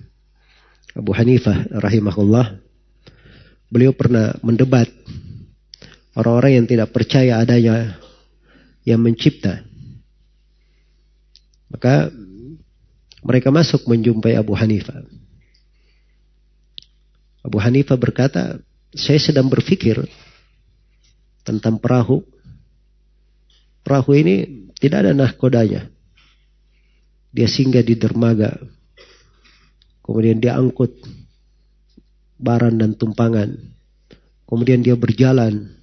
Abu Hanifah rahimahullah. Beliau pernah mendebat orang-orang yang tidak percaya adanya yang mencipta. Maka mereka masuk menjumpai Abu Hanifah. Abu Hanifah berkata, saya sedang berpikir tentang perahu. Perahu ini tidak ada nahkodanya. Dia singgah di dermaga. Kemudian dia angkut barang dan tumpangan. Kemudian dia berjalan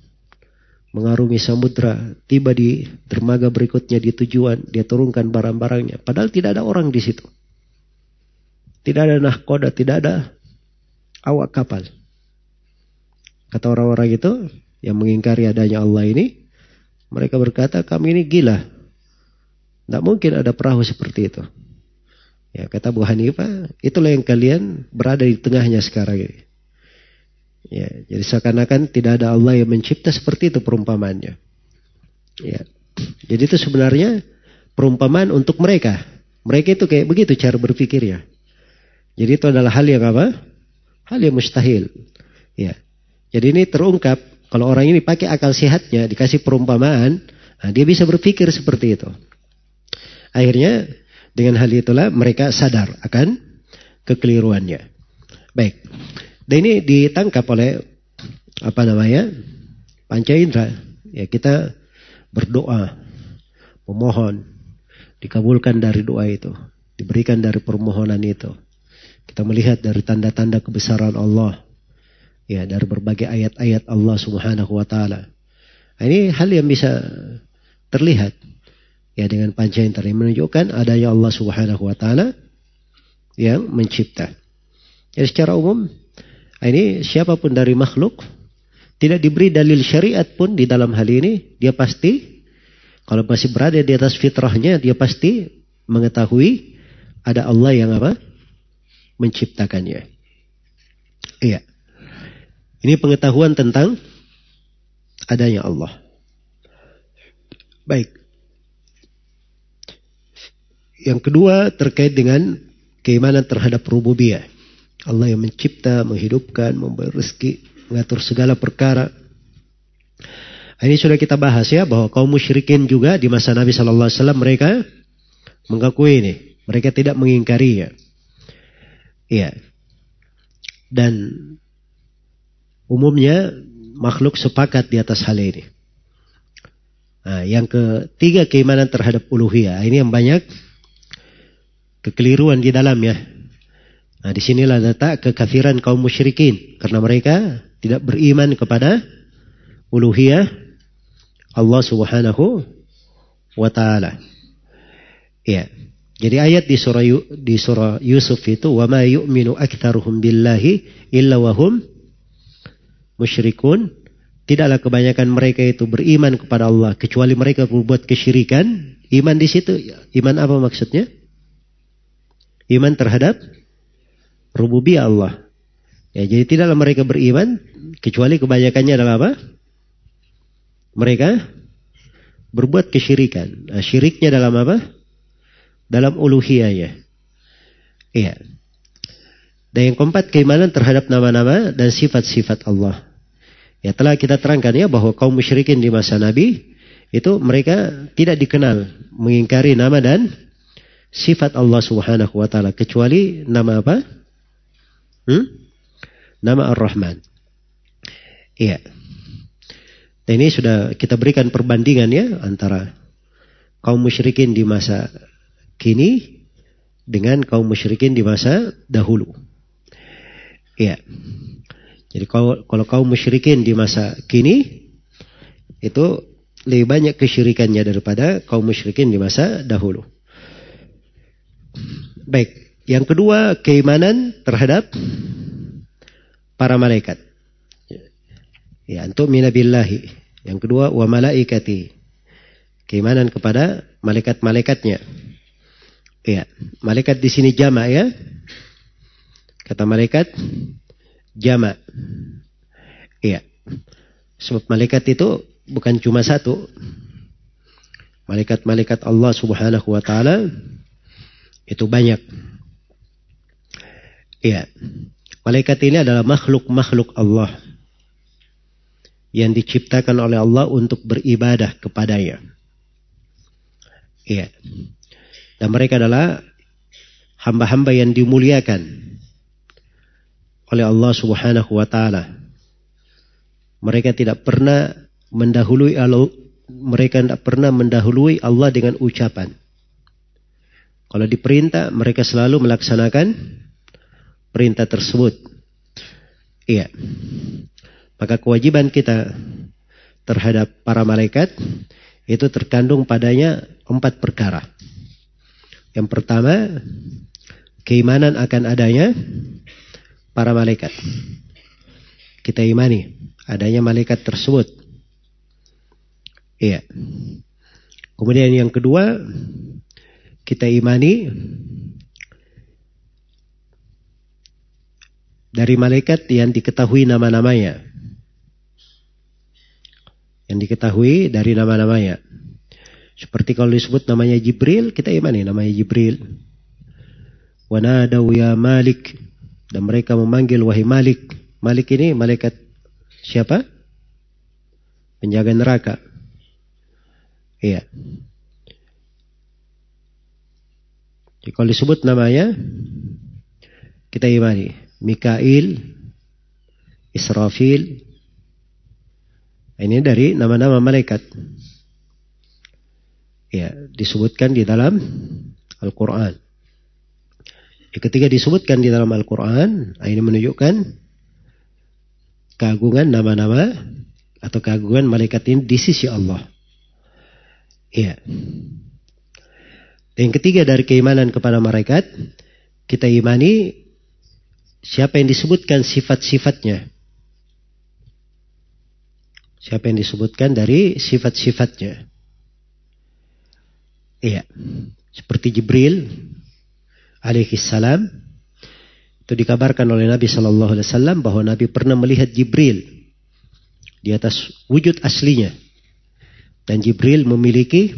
mengarungi samudra, tiba di dermaga berikutnya di tujuan, dia turunkan barang-barangnya. Padahal tidak ada orang di situ. Tidak ada nahkoda, tidak ada awak kapal. Kata orang-orang itu yang mengingkari adanya Allah ini, mereka berkata kami ini gila. Tidak mungkin ada perahu seperti itu. Ya kata Bu Hanifah, itulah yang kalian berada di tengahnya sekarang ini. Ya, jadi seakan-akan tidak ada Allah yang mencipta seperti itu perumpamannya. Ya. Jadi itu sebenarnya perumpamaan untuk mereka. Mereka itu kayak begitu cara berpikirnya. Jadi itu adalah hal yang apa? Hal yang mustahil. Ya. Jadi ini terungkap kalau orang ini pakai akal sehatnya dikasih perumpamaan, nah dia bisa berpikir seperti itu. Akhirnya dengan hal itulah mereka sadar akan kekeliruannya. Baik. Dan ini ditangkap oleh apa namanya? Panca indera. Ya kita berdoa, memohon, dikabulkan dari doa itu, diberikan dari permohonan itu. Kita melihat dari tanda-tanda kebesaran Allah. Ya, dari berbagai ayat-ayat Allah Subhanahu wa taala. Nah, ini hal yang bisa terlihat ya dengan panca indera menunjukkan adanya Allah Subhanahu wa taala yang mencipta. Jadi secara umum ini siapa pun dari makhluk tidak diberi dalil syariat pun di dalam hal ini dia pasti kalau masih berada di atas fitrahnya dia pasti mengetahui ada Allah yang apa menciptakannya. Iya. Ini pengetahuan tentang adanya Allah. Baik. Yang kedua terkait dengan keimanan terhadap rububiyah. Allah yang mencipta, menghidupkan, memberi rezeki, mengatur segala perkara. Ini sudah kita bahas ya bahwa kaum musyrikin juga di masa Nabi Shallallahu Alaihi Wasallam mereka mengakui ini, mereka tidak mengingkari ya. Iya. Dan umumnya makhluk sepakat di atas hal ini. Nah, yang ketiga keimanan terhadap uluhiyah. Ini yang banyak kekeliruan di dalam ya. Nah di sinilah letak kekafiran kaum musyrikin. Karena mereka tidak beriman kepada uluhiyah Allah subhanahu wa ta'ala. Ya. Jadi ayat di surah di surah Yusuf itu wa ma yu'minu aktsaruhum billahi illa wahum musyrikun. Tidaklah kebanyakan mereka itu beriman kepada Allah kecuali mereka berbuat kesyirikan. Iman di situ iman apa maksudnya? Iman terhadap rububiyah Allah. Ya, jadi tidaklah mereka beriman kecuali kebanyakannya adalah apa? Mereka berbuat kesyirikan. Nah, syiriknya dalam apa? Dalam uluhiyahnya. Iya. Dan yang keempat keimanan terhadap nama-nama dan sifat-sifat Allah. Ya telah kita terangkan ya bahwa kaum musyrikin di masa Nabi itu mereka tidak dikenal mengingkari nama dan sifat Allah Subhanahu wa taala kecuali nama apa? Hmm? Nama Ar-Rahman. Iya. Dan ini sudah kita berikan perbandingan ya antara kaum musyrikin di masa kini dengan kaum musyrikin di masa dahulu. Iya. Jadi kalau, kalau kaum musyrikin di masa kini itu lebih banyak kesyirikannya daripada kaum musyrikin di masa dahulu. Baik, yang kedua, keimanan terhadap para malaikat. Ya, untuk minabillahi. Yang kedua, wa malaikati. Keimanan kepada malaikat-malaikatnya. Ya, malaikat di sini jama ya. Kata malaikat jama. Iya. Sebab malaikat itu bukan cuma satu. Malaikat-malaikat Allah Subhanahu wa taala itu banyak. Iya. Malaikat ini adalah makhluk-makhluk Allah yang diciptakan oleh Allah untuk beribadah kepadanya. Iya. Dan mereka adalah hamba-hamba yang dimuliakan oleh Allah Subhanahu wa taala. Mereka tidak pernah mendahului Allah, mereka tidak pernah mendahului Allah dengan ucapan. Kalau diperintah, mereka selalu melaksanakan perintah tersebut. Iya. Maka kewajiban kita terhadap para malaikat itu terkandung padanya empat perkara. Yang pertama, keimanan akan adanya para malaikat. Kita imani adanya malaikat tersebut. Iya. Kemudian yang kedua, kita imani dari malaikat yang diketahui nama-namanya. Yang diketahui dari nama-namanya. Seperti kalau disebut namanya Jibril, kita imani namanya Jibril. Wanadau ya Malik. Dan mereka memanggil wahai Malik. Malik ini malaikat siapa? Penjaga neraka. Iya. Jadi kalau disebut namanya, kita imani. Mikail, Israfil. Ini dari nama-nama malaikat. Ya, disebutkan di dalam Al-Quran. Ketika disebutkan di dalam Al-Quran, ini menunjukkan keagungan nama-nama atau keagungan malaikat ini di sisi Allah. Iya. yang ketiga dari keimanan kepada malaikat, kita imani siapa yang disebutkan sifat-sifatnya. Siapa yang disebutkan dari sifat-sifatnya. Iya. Seperti Jibril alaihi salam itu dikabarkan oleh Nabi Shallallahu alaihi wasallam bahwa Nabi pernah melihat Jibril di atas wujud aslinya. Dan Jibril memiliki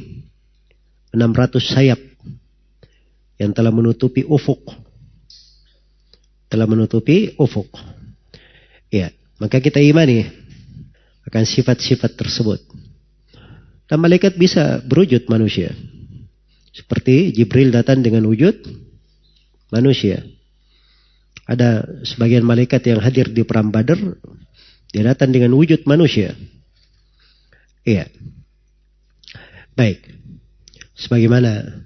600 sayap yang telah menutupi ufuk. Telah menutupi ufuk. Ya, maka kita imani akan sifat-sifat tersebut. Dan malaikat bisa berwujud manusia. Seperti Jibril datang dengan wujud manusia. Ada sebagian malaikat yang hadir di perang Badar, dia datang dengan wujud manusia. Iya. Baik. Sebagaimana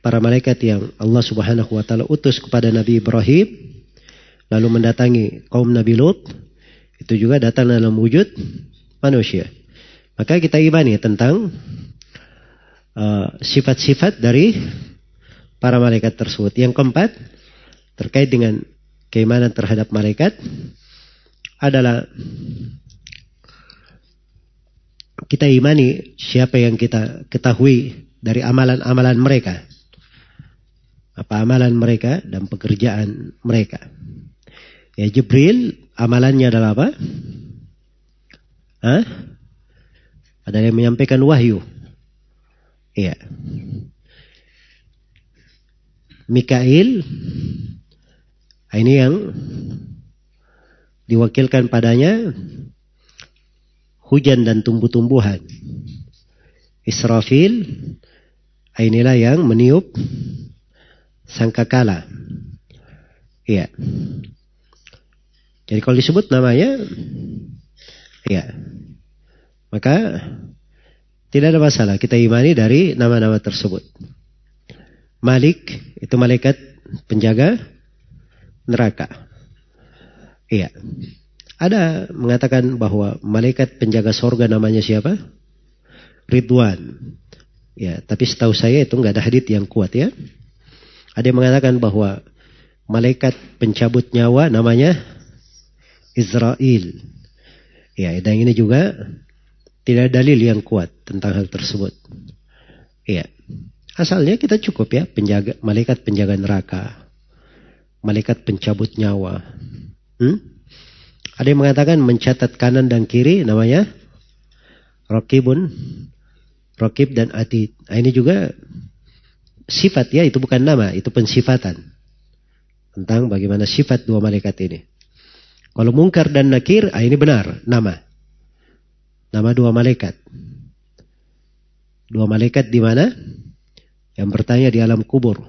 para malaikat yang Allah Subhanahu wa taala utus kepada Nabi Ibrahim lalu mendatangi kaum Nabi Lut itu juga datang dalam wujud manusia. Maka kita imani tentang uh, sifat-sifat uh, dari para malaikat tersebut. Yang keempat, terkait dengan keimanan terhadap malaikat adalah kita imani siapa yang kita ketahui dari amalan-amalan mereka. Apa amalan mereka dan pekerjaan mereka. Ya Jibril amalannya adalah apa? Hah? Ada yang menyampaikan wahyu. Iya. Mikail Nah, ini yang diwakilkan padanya hujan dan tumbuh-tumbuhan. Israfil nah, inilah yang meniup sangkakala. Iya. Jadi kalau disebut namanya, iya. Maka tidak ada masalah. Kita imani dari nama-nama tersebut. Malik itu malaikat penjaga neraka. Iya. Ada mengatakan bahwa malaikat penjaga sorga namanya siapa? Ridwan. Ya, tapi setahu saya itu nggak ada hadit yang kuat ya. Ada yang mengatakan bahwa malaikat pencabut nyawa namanya Israel. Ya, dan ini juga tidak dalil yang kuat tentang hal tersebut. Iya. Asalnya kita cukup ya penjaga malaikat penjaga neraka malaikat pencabut nyawa. Hmm? Ada yang mengatakan mencatat kanan dan kiri namanya Rokibun, Rokib dan Atid. Nah, ini juga sifat ya, itu bukan nama, itu pensifatan. Tentang bagaimana sifat dua malaikat ini. Kalau mungkar dan nakir, ah ini benar, nama. Nama dua malaikat. Dua malaikat di mana? Yang bertanya di alam kubur.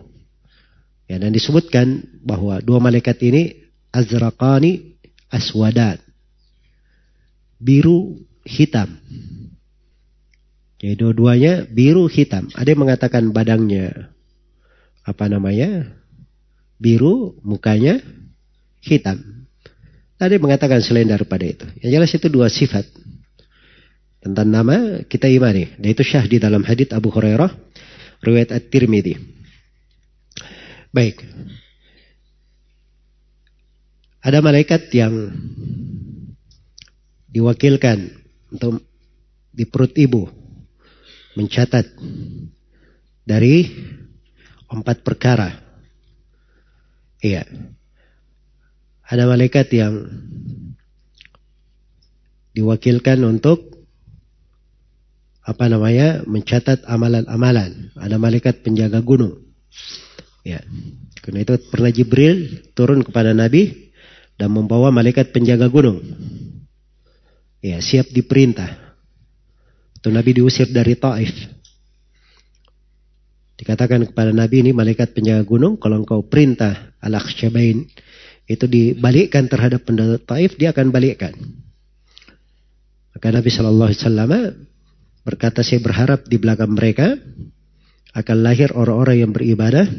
Ya, dan disebutkan bahwa dua malaikat ini azraqani aswadan. biru hitam. Jadi dua-duanya biru hitam. Ada yang mengatakan badangnya apa namanya? Biru, mukanya hitam. Ada yang mengatakan selain daripada itu. Yang jelas itu dua sifat. Tentang nama kita imani. Dan itu syah di dalam hadits Abu Hurairah. Riwayat At-Tirmidhi. Baik. Ada malaikat yang diwakilkan untuk di perut ibu mencatat dari empat perkara. Iya. Ada malaikat yang diwakilkan untuk apa namanya mencatat amalan-amalan. Ada malaikat penjaga gunung. Ya. Karena itu pernah Jibril turun kepada Nabi dan membawa malaikat penjaga gunung. Ya, siap diperintah. Itu Nabi diusir dari Taif. Dikatakan kepada Nabi ini malaikat penjaga gunung, kalau engkau perintah al-akhsyabain itu dibalikkan terhadap penduduk Taif, dia akan balikkan. Maka Nabi Shallallahu Alaihi Wasallam berkata, saya berharap di belakang mereka akan lahir orang-orang yang beribadah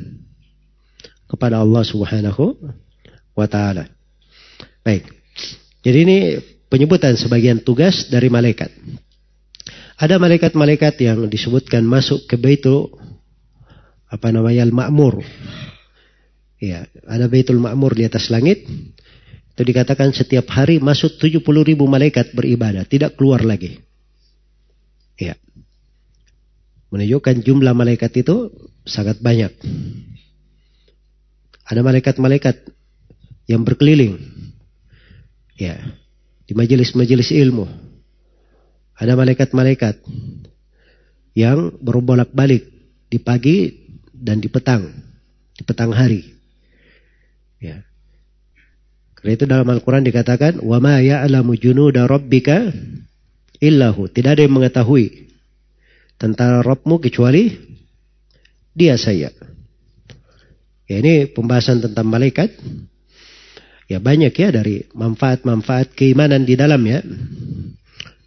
kepada Allah Subhanahu wa taala. Baik. Jadi ini penyebutan sebagian tugas dari malaikat. Ada malaikat-malaikat yang disebutkan masuk ke Baitul apa namanya Al-Ma'mur. Ya, ada Baitul Ma'mur di atas langit. Itu dikatakan setiap hari masuk 70 ribu malaikat beribadah, tidak keluar lagi. Ya. Menunjukkan jumlah malaikat itu sangat banyak. Ada malaikat-malaikat yang berkeliling Ya, di majelis-majelis ilmu ada malaikat-malaikat yang berbolak-balik di pagi dan di petang, di petang hari. Ya. Karena itu dalam Al-Quran dikatakan, wa ma ya'lamu junuda rabbika illahu. Tidak ada yang mengetahui tentang Rabbmu kecuali dia saya. Ya, ini pembahasan tentang malaikat Ya banyak ya dari manfaat-manfaat keimanan di dalam ya.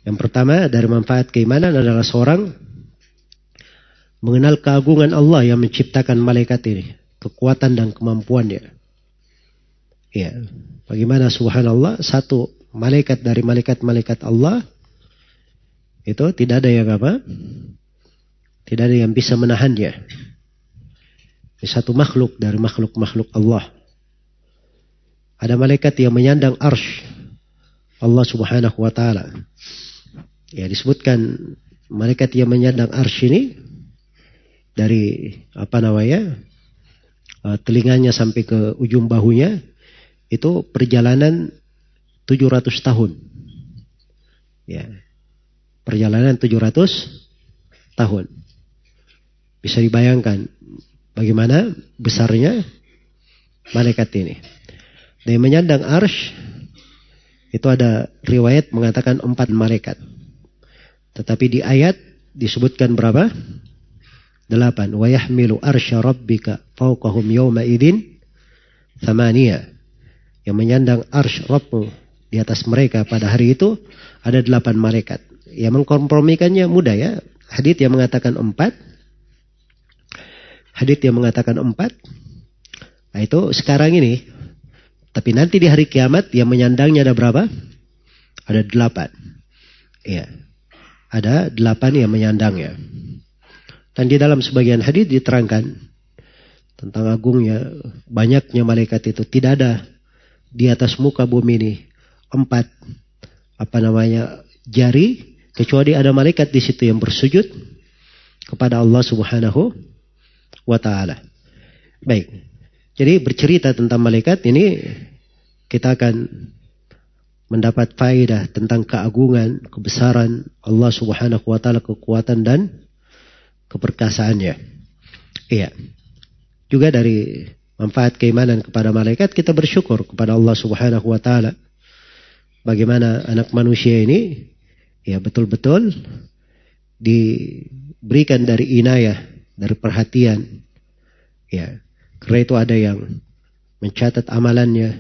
Yang pertama dari manfaat keimanan adalah seorang mengenal keagungan Allah yang menciptakan malaikat ini. Kekuatan dan kemampuannya. Ya. Bagaimana subhanallah satu malaikat dari malaikat-malaikat Allah itu tidak ada yang apa? Tidak ada yang bisa menahannya. Ini satu makhluk dari makhluk-makhluk Allah. Ada malaikat yang menyandang arsh Allah subhanahu wa ta'ala. Ya disebutkan malaikat yang menyandang arsh ini dari apa namanya uh, telinganya sampai ke ujung bahunya itu perjalanan 700 tahun. Ya. Perjalanan 700 tahun. Bisa dibayangkan bagaimana besarnya malaikat ini. Dan menyandang arsh itu ada riwayat mengatakan empat malaikat. Tetapi di ayat disebutkan berapa? Delapan. Wa yahmilu arsya rabbika fauqahum yawma idin thamaniya. Yang menyandang arsh Rabbu di atas mereka pada hari itu ada delapan malaikat. Yang mengkompromikannya mudah ya. Hadith yang mengatakan empat. Hadith yang mengatakan empat. Nah itu sekarang ini tapi nanti di hari kiamat yang menyandangnya ada berapa? Ada delapan. Iya. Ada delapan yang menyandangnya. Dan di dalam sebagian hadis diterangkan tentang agungnya banyaknya malaikat itu tidak ada di atas muka bumi ini empat apa namanya jari kecuali ada malaikat di situ yang bersujud kepada Allah Subhanahu wa taala. Baik. Jadi bercerita tentang malaikat ini kita akan mendapat faedah tentang keagungan, kebesaran Allah Subhanahu wa taala, kekuatan dan keperkasaannya. Iya. Juga dari manfaat keimanan kepada malaikat kita bersyukur kepada Allah Subhanahu wa taala. Bagaimana anak manusia ini ya betul-betul diberikan dari inayah, dari perhatian. Ya, karena itu ada yang mencatat amalannya,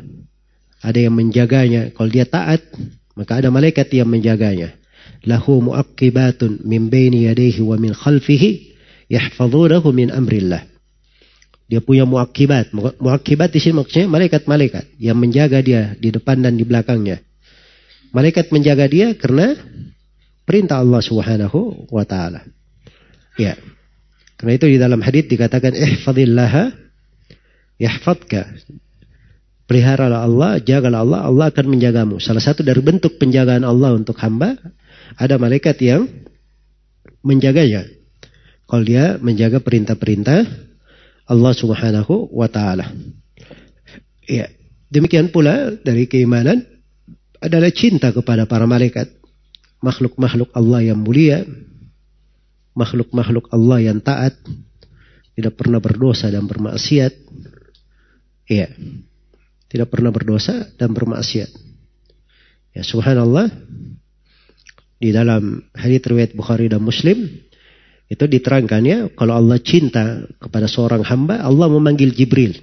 ada yang menjaganya. Kalau dia taat, Maka ada malaikat yang menjaganya. Lahu mu'aqibatun min baini yadayhi wa min khalfihi yahfazunahu min amrillah. Dia punya muakibat. Muakibat di sini maksudnya malaikat-malaikat yang menjaga dia di depan dan di belakangnya. Malaikat menjaga dia karena perintah Allah Subhanahu wa taala. Ya. Karena itu di dalam hadis dikatakan ihfazillah yahfadka. Peliharalah Allah, jagalah Allah, Allah akan menjagamu. Salah satu dari bentuk penjagaan Allah untuk hamba ada malaikat yang menjaganya. Kalau dia menjaga perintah-perintah Allah Subhanahu wa taala. Ya, demikian pula dari keimanan adalah cinta kepada para malaikat, makhluk-makhluk Allah yang mulia, makhluk-makhluk Allah yang taat, tidak pernah berdosa dan bermaksiat. Iya. Tidak pernah berdosa dan bermaksiat. Ya subhanallah. Di dalam hadis riwayat Bukhari dan Muslim itu diterangkan ya kalau Allah cinta kepada seorang hamba, Allah memanggil Jibril.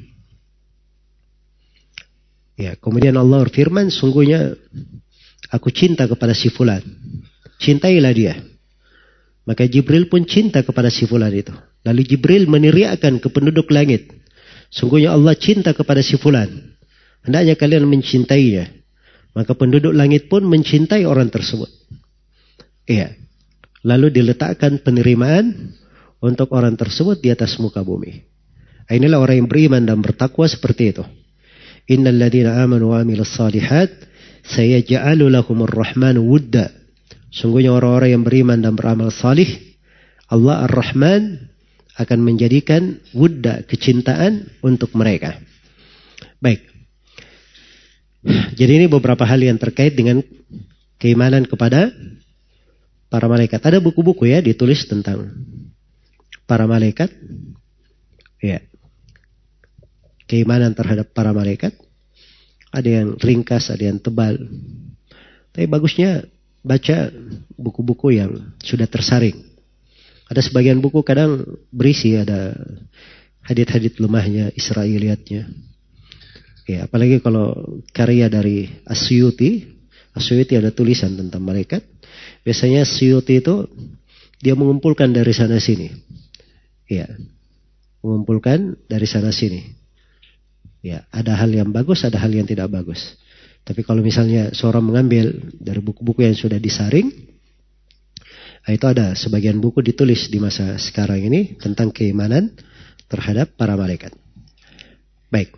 Ya, kemudian Allah berfirman, sungguhnya aku cinta kepada si fulan. Cintailah dia. Maka Jibril pun cinta kepada si fulan itu. Lalu Jibril meneriakkan ke penduduk langit. Sungguhnya Allah cinta kepada si fulan. Hendaknya kalian mencintainya. Maka penduduk langit pun mencintai orang tersebut. Iya. Lalu diletakkan penerimaan untuk orang tersebut di atas muka bumi. Inilah orang yang beriman dan bertakwa seperti itu. Innal ladina amanu wa amilus salihat sayaj'alu lahumur rahmanu wudda. Sungguhnya orang-orang yang beriman dan beramal salih, Allah Ar-Rahman akan menjadikan wudda, kecintaan untuk mereka. Baik. Jadi ini beberapa hal yang terkait dengan keimanan kepada para malaikat. Ada buku-buku ya ditulis tentang para malaikat. Ya. Keimanan terhadap para malaikat. Ada yang ringkas, ada yang tebal. Tapi bagusnya baca buku-buku yang sudah tersaring. Ada sebagian buku kadang berisi ada hadit-hadit lemahnya, Israeliatnya. Ya, apalagi kalau karya dari Asyuti, Asyuti ada tulisan tentang malaikat. Biasanya Syuti itu dia mengumpulkan dari sana sini. Ya. Mengumpulkan dari sana sini. Ya, ada hal yang bagus, ada hal yang tidak bagus. Tapi kalau misalnya seorang mengambil dari buku-buku yang sudah disaring, nah itu ada sebagian buku ditulis di masa sekarang ini tentang keimanan terhadap para malaikat. Baik.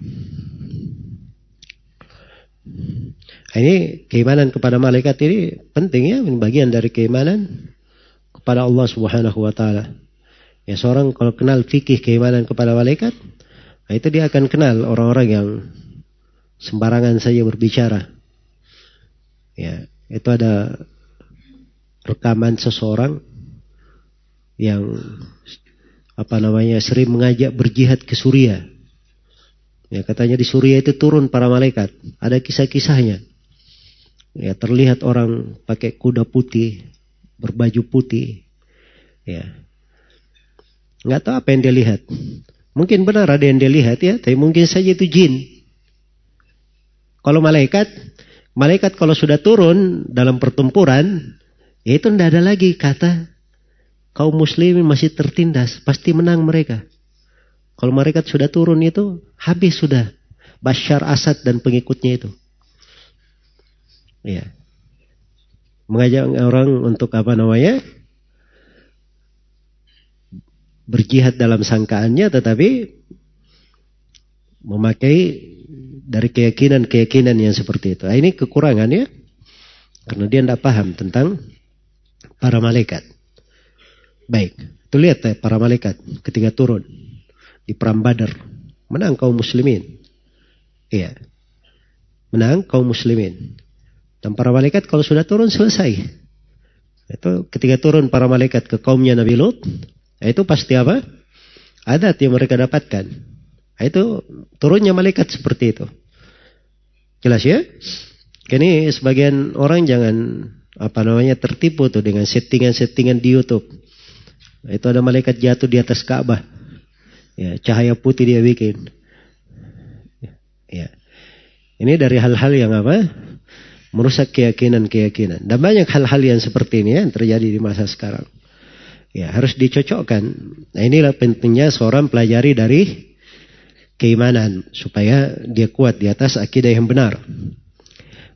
Ini keimanan kepada malaikat ini penting ya, bagian dari keimanan kepada Allah Subhanahu wa taala. Ya seorang kalau kenal fikih keimanan kepada malaikat, nah itu dia akan kenal orang-orang yang sembarangan saja berbicara. Ya, itu ada rekaman seseorang yang apa namanya sering mengajak berjihad ke Suriah. Ya katanya di Suriah itu turun para malaikat. Ada kisah-kisahnya. Ya, terlihat orang pakai kuda putih, berbaju putih. Ya. Nggak tahu apa yang dia lihat. Mungkin benar ada yang dia lihat ya, tapi mungkin saja itu jin. Kalau malaikat, malaikat kalau sudah turun dalam pertempuran, ya itu tidak ada lagi kata kaum muslimin masih tertindas, pasti menang mereka. Kalau malaikat sudah turun itu, habis sudah. Bashar Asad dan pengikutnya itu. Ya. Mengajak orang untuk apa namanya? Berjihad dalam sangkaannya tetapi memakai dari keyakinan-keyakinan yang seperti itu. Nah, ini kekurangannya karena dia tidak paham tentang para malaikat. Baik, itu lihat ya, para malaikat ketika turun di perang Badar menang kaum muslimin. Iya. Menang kaum muslimin. Dan para malaikat kalau sudah turun selesai. Itu ketika turun para malaikat ke kaumnya Nabi Lut, itu pasti apa? Adat yang mereka dapatkan. Itu turunnya malaikat seperti itu. Jelas ya? Ini sebagian orang jangan apa namanya tertipu tuh dengan settingan-settingan di YouTube. Itu ada malaikat jatuh di atas Ka'bah. Ya, cahaya putih dia bikin. Ya. Ini dari hal-hal yang apa? merusak keyakinan-keyakinan. Dan banyak hal-hal yang seperti ini ya, yang terjadi di masa sekarang. Ya, harus dicocokkan. Nah, inilah pentingnya seorang pelajari dari keimanan supaya dia kuat di atas akidah yang benar.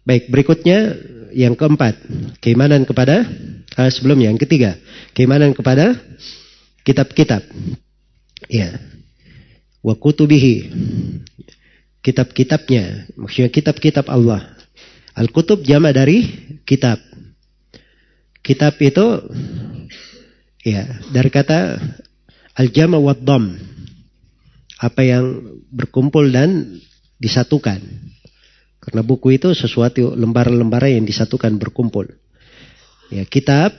Baik, berikutnya yang keempat, keimanan kepada uh, sebelumnya yang ketiga, keimanan kepada kitab-kitab. Ya. Wa kutubihi. Kitab-kitabnya, maksudnya kitab-kitab Allah. Al-kutub jama dari kitab. Kitab itu ya dari kata al-jama wa. Apa yang berkumpul dan disatukan. Karena buku itu sesuatu lembar-lembar yang disatukan berkumpul. Ya, kitab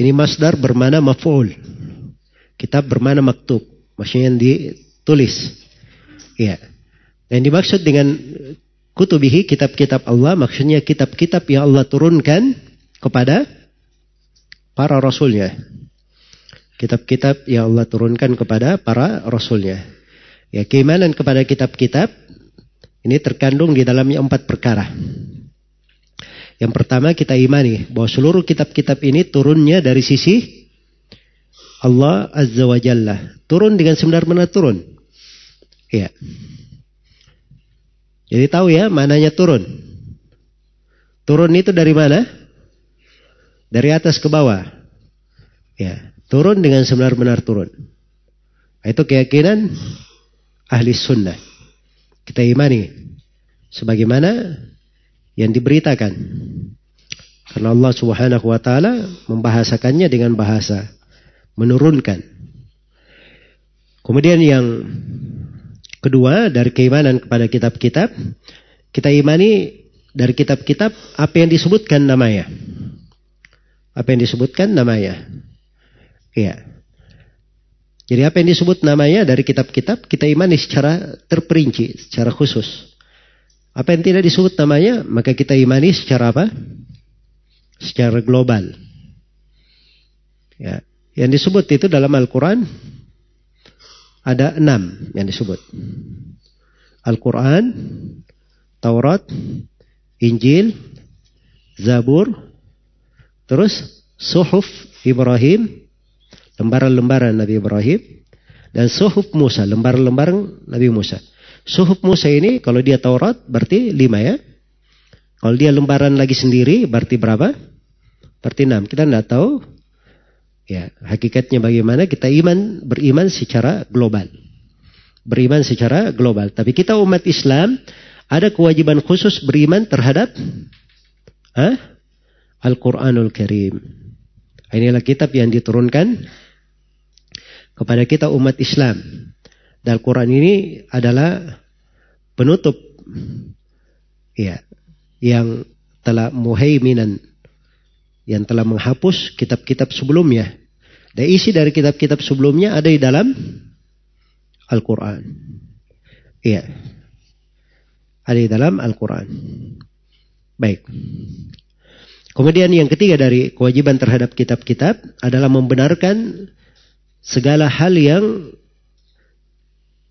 ini masdar bermana maf'ul. Kitab bermana maktub. Maksudnya yang ditulis. Ya. Dan dimaksud dengan kutubihi kitab-kitab Allah maksudnya kitab-kitab yang Allah turunkan kepada para rasulnya. Kitab-kitab yang Allah turunkan kepada para rasulnya. Ya, keimanan kepada kitab-kitab ini terkandung di dalamnya empat perkara. Yang pertama kita imani bahwa seluruh kitab-kitab ini turunnya dari sisi Allah Azza wa Jalla. Turun dengan sebenar-benar turun. Ya. Jadi tahu ya mananya turun. Turun itu dari mana? Dari atas ke bawah. Ya, turun dengan sebenar-benar turun. Itu keyakinan ahli sunnah. Kita imani sebagaimana yang diberitakan. Karena Allah Subhanahu wa taala membahasakannya dengan bahasa menurunkan. Kemudian yang Kedua, dari keimanan kepada kitab-kitab, kita imani dari kitab-kitab apa yang disebutkan namanya. Apa yang disebutkan namanya. Iya. Jadi apa yang disebut namanya dari kitab-kitab kita imani secara terperinci, secara khusus. Apa yang tidak disebut namanya, maka kita imani secara apa? Secara global. Ya. Yang disebut itu dalam Al-Quran ada enam yang disebut. Al-Quran, Taurat, Injil, Zabur, terus Suhuf Ibrahim, lembaran-lembaran Nabi Ibrahim, dan Suhuf Musa, lembaran-lembaran Nabi Musa. Suhuf Musa ini kalau dia Taurat berarti lima ya. Kalau dia lembaran lagi sendiri berarti berapa? Berarti enam. Kita tidak tahu Ya, hakikatnya bagaimana kita iman beriman secara global. Beriman secara global. Tapi kita umat Islam ada kewajiban khusus beriman terhadap Al-Qur'anul Karim. Inilah kitab yang diturunkan kepada kita umat Islam. Dan Al-Quran ini adalah penutup ya yang telah muhaiminan yang telah menghapus kitab-kitab sebelumnya. Dan isi dari kitab-kitab sebelumnya ada di dalam Al-Quran. Iya. Ada di dalam Al-Quran. Baik. Kemudian yang ketiga dari kewajiban terhadap kitab-kitab adalah membenarkan segala hal yang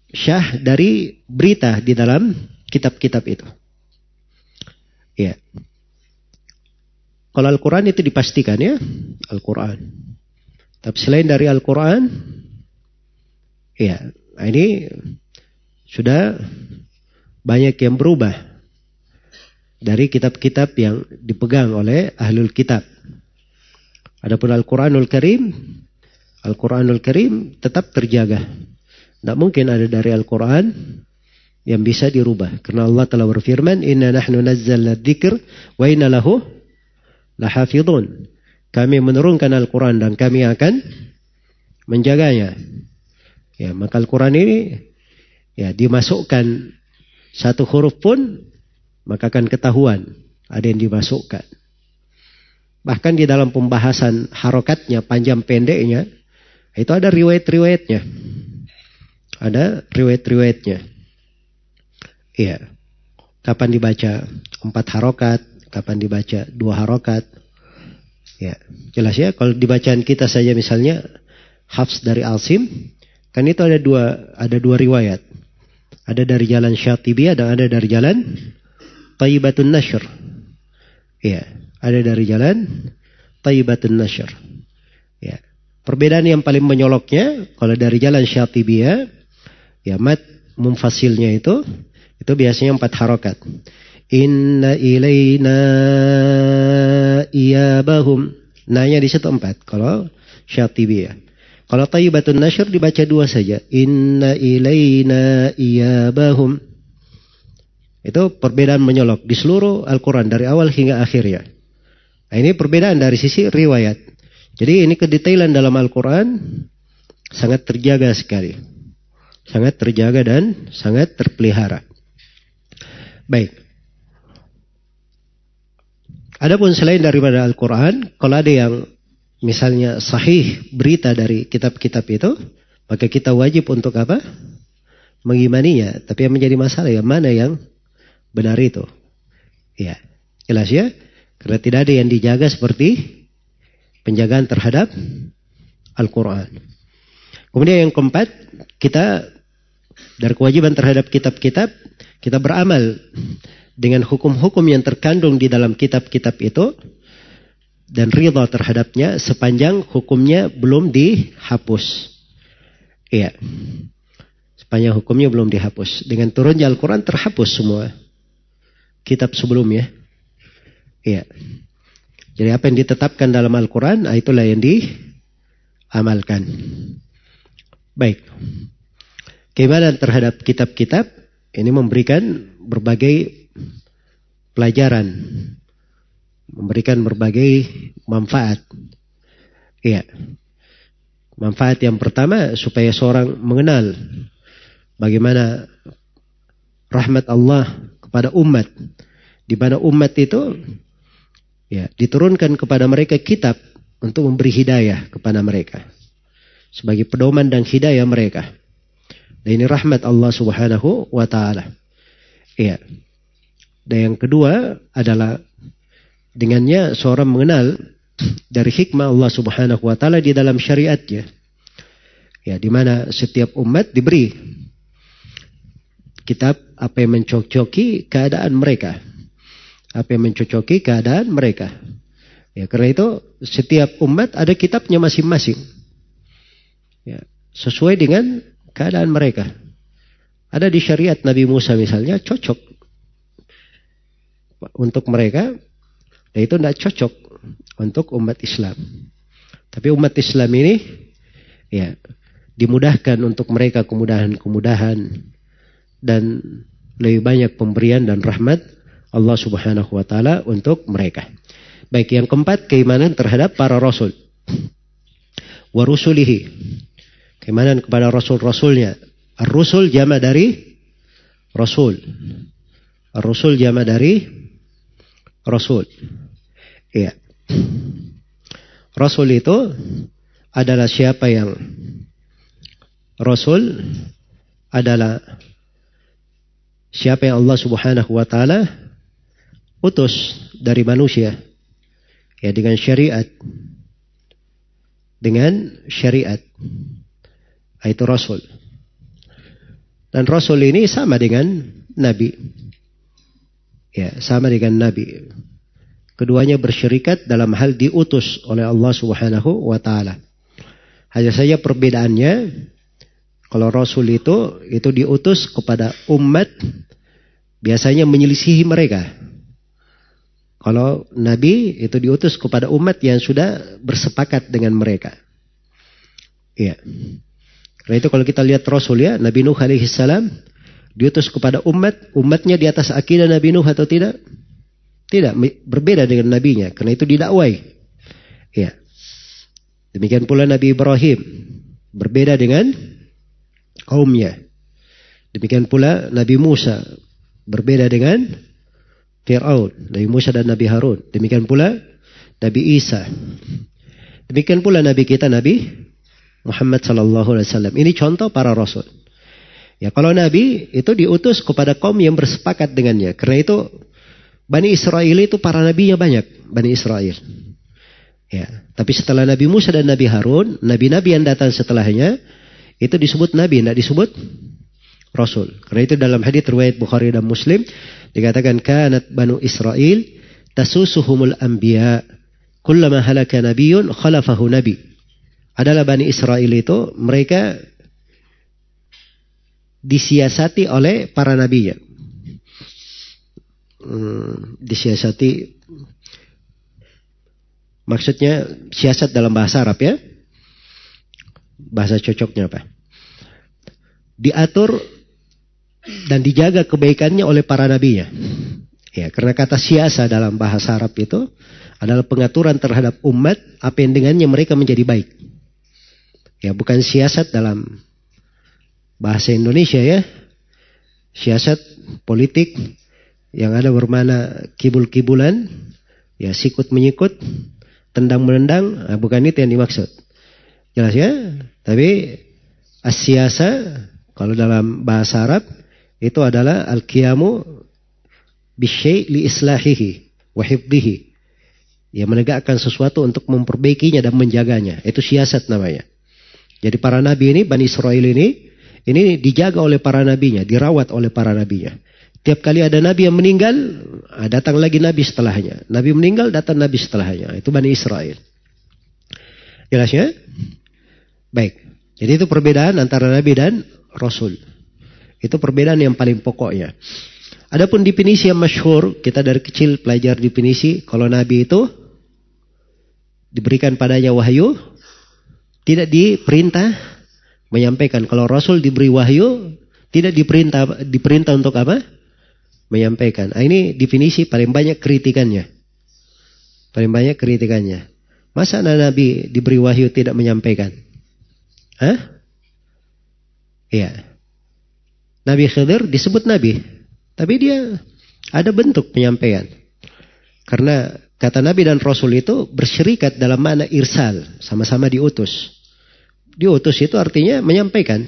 syah dari berita di dalam kitab-kitab itu. Iya. Kalau Al-Quran itu dipastikan ya, Al-Quran. Tapi selain dari Al-Quran, ya ini sudah banyak yang berubah dari kitab-kitab yang dipegang oleh ahlul kitab. Adapun Al-Quranul Karim, Al-Quranul Karim tetap terjaga. Tidak mungkin ada dari Al-Quran yang bisa dirubah. Karena Allah telah berfirman, Inna nahnu nazzalna dzikr wa inna lahu lahafidun. Kami menurunkan Al-Quran dan kami akan menjaganya. Ya, maka Al-Quran ini ya dimasukkan satu huruf pun maka akan ketahuan ada yang dimasukkan. Bahkan di dalam pembahasan harokatnya, panjang pendeknya, itu ada riwayat-riwayatnya. Ada riwayat-riwayatnya. Iya. Kapan dibaca empat harokat, kapan dibaca dua harokat. Ya, jelas ya. Kalau dibacaan kita saja misalnya Hafs dari Alsim, kan itu ada dua ada dua riwayat. Ada dari jalan Syatibiyah dan ada dari jalan Taibatun Nashr. Ya, ada dari jalan Taibatun Nashr. Ya. Perbedaan yang paling menyoloknya kalau dari jalan Syatibiyah ya mat mumfasilnya itu itu biasanya empat harokat. Inna ilayna iyabahum. Nanya di situ empat. Kalau Syatibiyah. Kalau Taibatun Nashr dibaca dua saja. Inna ilayna iyabahum. Itu perbedaan menyolok di seluruh Al-Quran dari awal hingga akhirnya. Nah, ini perbedaan dari sisi riwayat. Jadi ini kedetailan dalam Al-Quran sangat terjaga sekali. Sangat terjaga dan sangat terpelihara. Baik. Adapun selain daripada Al-Quran, kalau ada yang misalnya sahih berita dari kitab-kitab itu, maka kita wajib untuk apa? Mengimaninya. Tapi yang menjadi masalah ya mana yang benar itu. Ya, jelas ya? Karena tidak ada yang dijaga seperti penjagaan terhadap Al-Quran. Kemudian yang keempat, kita dari kewajiban terhadap kitab-kitab, kita beramal dengan hukum-hukum yang terkandung di dalam kitab-kitab itu dan ridha terhadapnya sepanjang hukumnya belum dihapus. Iya. Sepanjang hukumnya belum dihapus. Dengan turunnya Al-Quran terhapus semua kitab sebelumnya. Iya. Jadi apa yang ditetapkan dalam Al-Quran, ah, itulah yang diamalkan. Baik. Keimanan terhadap kitab-kitab ini memberikan berbagai pelajaran. Memberikan berbagai manfaat. Iya. Manfaat yang pertama supaya seorang mengenal bagaimana rahmat Allah kepada umat di mana umat itu ya diturunkan kepada mereka kitab untuk memberi hidayah kepada mereka sebagai pedoman dan hidayah mereka. Dan ini rahmat Allah Subhanahu wa taala. Iya. Dan yang kedua adalah dengannya seorang mengenal dari hikmah Allah Subhanahu wa taala di dalam syariatnya. Ya, di mana setiap umat diberi kitab apa yang mencocoki keadaan mereka apa yang mencocoki keadaan mereka. Ya, karena itu setiap umat ada kitabnya masing-masing. Ya, sesuai dengan keadaan mereka. Ada di syariat Nabi Musa misalnya cocok untuk mereka, dan itu tidak cocok untuk umat Islam. Tapi umat Islam ini ya dimudahkan untuk mereka kemudahan-kemudahan dan lebih banyak pemberian dan rahmat Allah Subhanahu wa taala untuk mereka. Baik yang keempat keimanan terhadap para rasul. Wa rusulihi. Keimanan kepada rasul-rasulnya. Ar-rusul jama dari rasul. Ar-rusul jama dari rasul. Iya. Rasul itu adalah siapa yang Rasul adalah siapa yang Allah Subhanahu wa taala utus dari manusia. Ya dengan syariat. Dengan syariat. Itu rasul. Dan rasul ini sama dengan nabi ya sama dengan nabi keduanya bersyirikat dalam hal diutus oleh Allah Subhanahu wa taala hanya saja perbedaannya kalau rasul itu itu diutus kepada umat biasanya menyelisihi mereka kalau Nabi itu diutus kepada umat yang sudah bersepakat dengan mereka. Iya. Karena itu kalau kita lihat Rasul ya, Nabi Nuh alaihi salam diutus kepada umat, umatnya di atas akidah Nabi Nuh atau tidak? Tidak, berbeda dengan nabinya, karena itu didakwai. Iya. Demikian pula Nabi Ibrahim berbeda dengan kaumnya. Demikian pula Nabi Musa berbeda dengan Fir'aun, Nabi Musa dan Nabi Harun. Demikian pula Nabi Isa. Demikian pula Nabi kita Nabi Muhammad sallallahu alaihi wasallam. Ini contoh para rasul. Ya kalau Nabi itu diutus kepada kaum yang bersepakat dengannya. Karena itu Bani Israel itu para nabinya banyak. Bani Israel. Ya, tapi setelah Nabi Musa dan Nabi Harun, nabi-nabi yang datang setelahnya itu disebut nabi, tidak disebut rasul. Karena itu dalam hadis riwayat Bukhari dan Muslim Dikatakan kanat Banu Israel tasusuhumul anbiya kullama halaka nabiyyun khalafahu nabi adalah Bani Israel itu mereka disiasati oleh para nabinya hmm, disiasati maksudnya siasat dalam bahasa Arab ya bahasa cocoknya apa diatur dan dijaga kebaikannya oleh para nabinya. Ya, karena kata siasa dalam bahasa Arab itu adalah pengaturan terhadap umat apa yang dengannya mereka menjadi baik. Ya, bukan siasat dalam bahasa Indonesia ya. Siasat politik yang ada bermana kibul-kibulan, ya sikut menyikut, tendang menendang, nah, bukan itu yang dimaksud. Jelas ya? Tapi asiasa kalau dalam bahasa Arab itu adalah al-qiyamu bisyai li islahihi wa hifdihi. Ya menegakkan sesuatu untuk memperbaikinya dan menjaganya. Itu siasat namanya. Jadi para nabi ini, Bani Israel ini, ini dijaga oleh para nabinya, dirawat oleh para nabinya. Tiap kali ada nabi yang meninggal, ah, datang lagi nabi setelahnya. Nabi meninggal, datang nabi setelahnya. Itu Bani Israel. Jelas ya? Baik. Jadi itu perbedaan antara nabi dan Rasul. Itu perbedaan yang paling pokoknya. Adapun definisi yang masyhur, kita dari kecil pelajar definisi, kalau Nabi itu diberikan padanya wahyu, tidak diperintah menyampaikan. Kalau Rasul diberi wahyu, tidak diperintah diperintah untuk apa? Menyampaikan. Nah, ini definisi paling banyak kritikannya. Paling banyak kritikannya. Masa Nabi diberi wahyu tidak menyampaikan? Hah? Iya. Nabi Khidir disebut Nabi. Tapi dia ada bentuk penyampaian. Karena kata Nabi dan Rasul itu bersyirikat dalam mana irsal. Sama-sama diutus. Diutus itu artinya menyampaikan.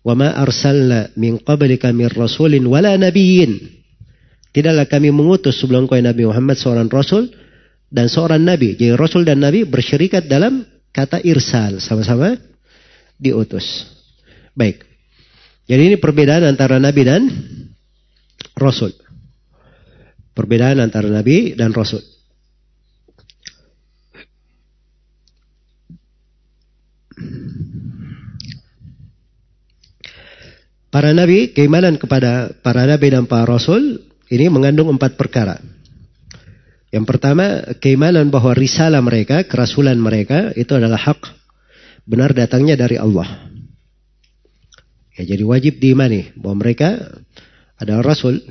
Wa ma arsalna min qablika min rasulin wala nabiyyin. Tidaklah kami mengutus sebelum kau Nabi Muhammad seorang Rasul dan seorang Nabi. Jadi Rasul dan Nabi bersyirikat dalam kata irsal. Sama-sama diutus. Baik. Jadi ini perbedaan antara Nabi dan Rasul. Perbedaan antara Nabi dan Rasul. Para nabi, keimanan kepada para nabi dan para rasul ini mengandung empat perkara. Yang pertama, keimanan bahwa risalah mereka, kerasulan mereka itu adalah hak benar datangnya dari Allah. Ya, jadi wajib diimani bahwa mereka adalah rasul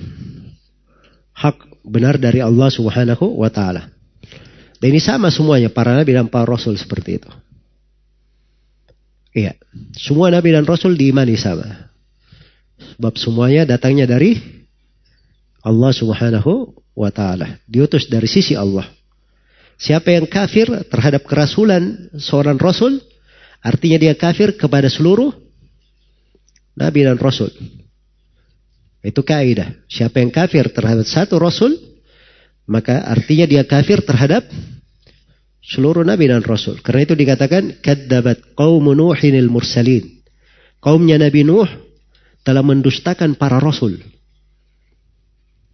hak benar dari Allah Subhanahu wa taala. Dan ini sama semuanya para nabi dan para rasul seperti itu. Iya, semua nabi dan rasul diimani sama. Sebab semuanya datangnya dari Allah Subhanahu wa taala, diutus dari sisi Allah. Siapa yang kafir terhadap kerasulan seorang rasul, artinya dia kafir kepada seluruh Nabi dan Rasul. Itu kaidah. Siapa yang kafir terhadap satu Rasul, maka artinya dia kafir terhadap seluruh Nabi dan Rasul. Karena itu dikatakan, Kaddabat qawmu Nuhinil mursalin. Kaumnya Nabi Nuh telah mendustakan para Rasul.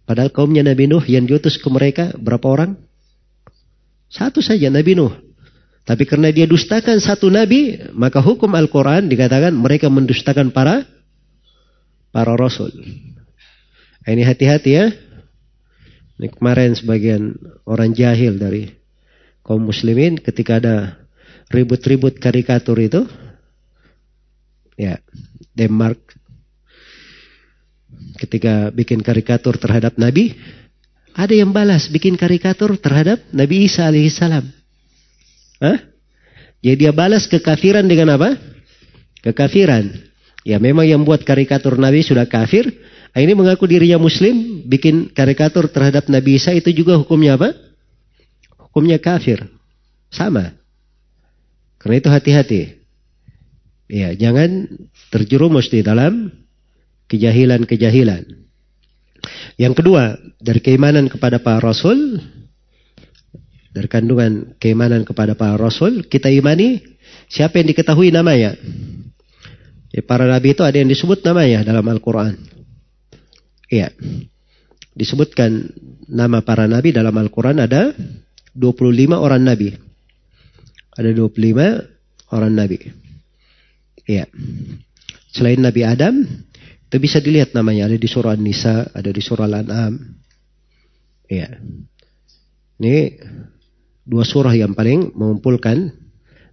Padahal kaumnya Nabi Nuh yang diutus ke mereka berapa orang? Satu saja Nabi Nuh. Tapi karena dia dustakan satu nabi, maka hukum Al-Quran dikatakan mereka mendustakan para para rasul. Ini hati-hati ya. Ini kemarin sebagian orang jahil dari kaum muslimin ketika ada ribut-ribut karikatur itu. Ya, Denmark ketika bikin karikatur terhadap Nabi, ada yang balas bikin karikatur terhadap Nabi Isa alaihissalam. Hah? Jadi dia balas kekafiran dengan apa? Kekafiran. Ya memang yang buat karikatur Nabi sudah kafir. Ini mengaku dirinya muslim. Bikin karikatur terhadap Nabi Isa itu juga hukumnya apa? Hukumnya kafir. Sama. Karena itu hati-hati. Ya jangan terjerumus di dalam kejahilan-kejahilan. Yang kedua, dari keimanan kepada para rasul, dari kandungan keimanan kepada para rasul, kita imani siapa yang diketahui namanya. Ya, para nabi itu ada yang disebut namanya dalam Al-Quran. Iya. disebutkan nama para nabi dalam Al-Quran ada 25 orang nabi. Ada 25 orang nabi. Ya. Selain Nabi Adam, itu bisa dilihat namanya. Ada di surah An-Nisa, ada di surah Al-An'am. Ya. Ini dua surah yang paling mengumpulkan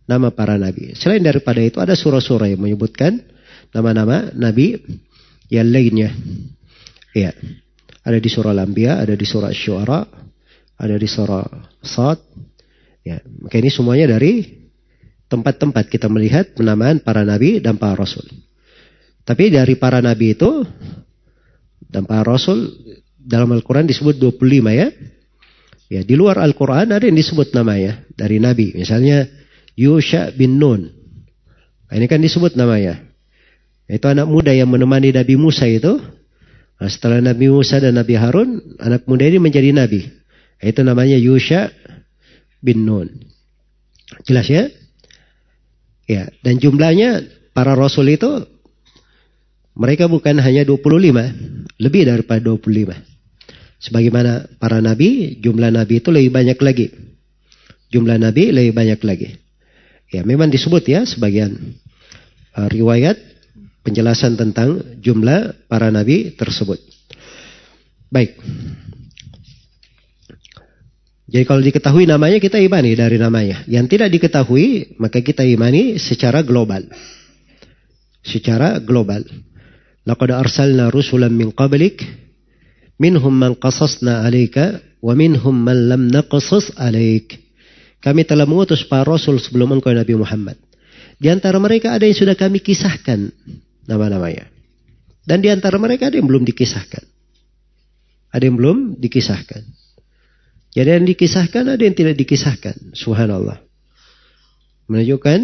nama para nabi. Selain daripada itu ada surah-surah yang menyebutkan nama-nama nabi yang lainnya. Ya. Ada di surah Al-Anbiya, ada di surah Syuara, ada di surah Sad. Ya, maka ini semuanya dari tempat-tempat kita melihat penamaan para nabi dan para rasul. Tapi dari para nabi itu dan para rasul dalam Al-Quran disebut 25 ya. Ya, di luar Al-Quran ada yang disebut namanya dari nabi. Misalnya Yusha bin Nun. Nah, ini kan disebut namanya. Itu anak muda yang menemani Nabi Musa itu. Nah, setelah Nabi Musa dan Nabi Harun, anak muda ini menjadi nabi. Itu namanya Yusha bin Nun. Jelas ya? Ya, dan jumlahnya para rasul itu mereka bukan hanya 25, lebih daripada 25. Sebagaimana para nabi, jumlah nabi itu lebih banyak lagi. Jumlah nabi lebih banyak lagi. Ya, memang disebut ya sebagian uh, riwayat penjelasan tentang jumlah para nabi tersebut. Baik. Jadi kalau diketahui namanya kita imani dari namanya. Yang tidak diketahui maka kita imani secara global. Secara global. Laqad arsalna rusulan min qablik minhum man qasasna alayka wa minhum man lam naqasas alayk. Kami telah mengutus para rasul sebelum engkau Nabi Muhammad. Di antara mereka ada yang sudah kami kisahkan nama-namanya. Dan di antara mereka ada yang belum dikisahkan. Ada yang belum dikisahkan. Jadi yang dikisahkan ada yang tidak dikisahkan. Subhanallah. Menunjukkan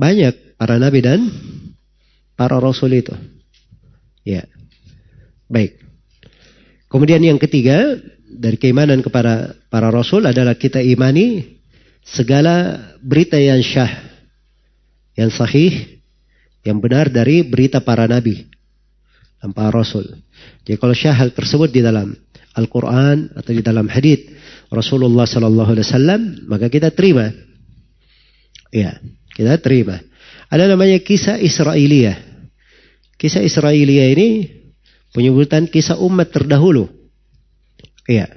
banyak para nabi dan para rasul itu. Ya. Baik. Kemudian yang ketiga dari keimanan kepada para rasul adalah kita imani segala berita yang syah, yang sahih, yang benar dari berita para nabi dan para rasul. Jadi kalau syah hal tersebut di dalam Al-Quran atau di dalam hadith Rasulullah Sallallahu Alaihi Wasallam, maka kita terima. Ya, kita terima. Ada namanya kisah Israeliyah. Kisah Israelia ini penyebutan kisah umat terdahulu. Iya.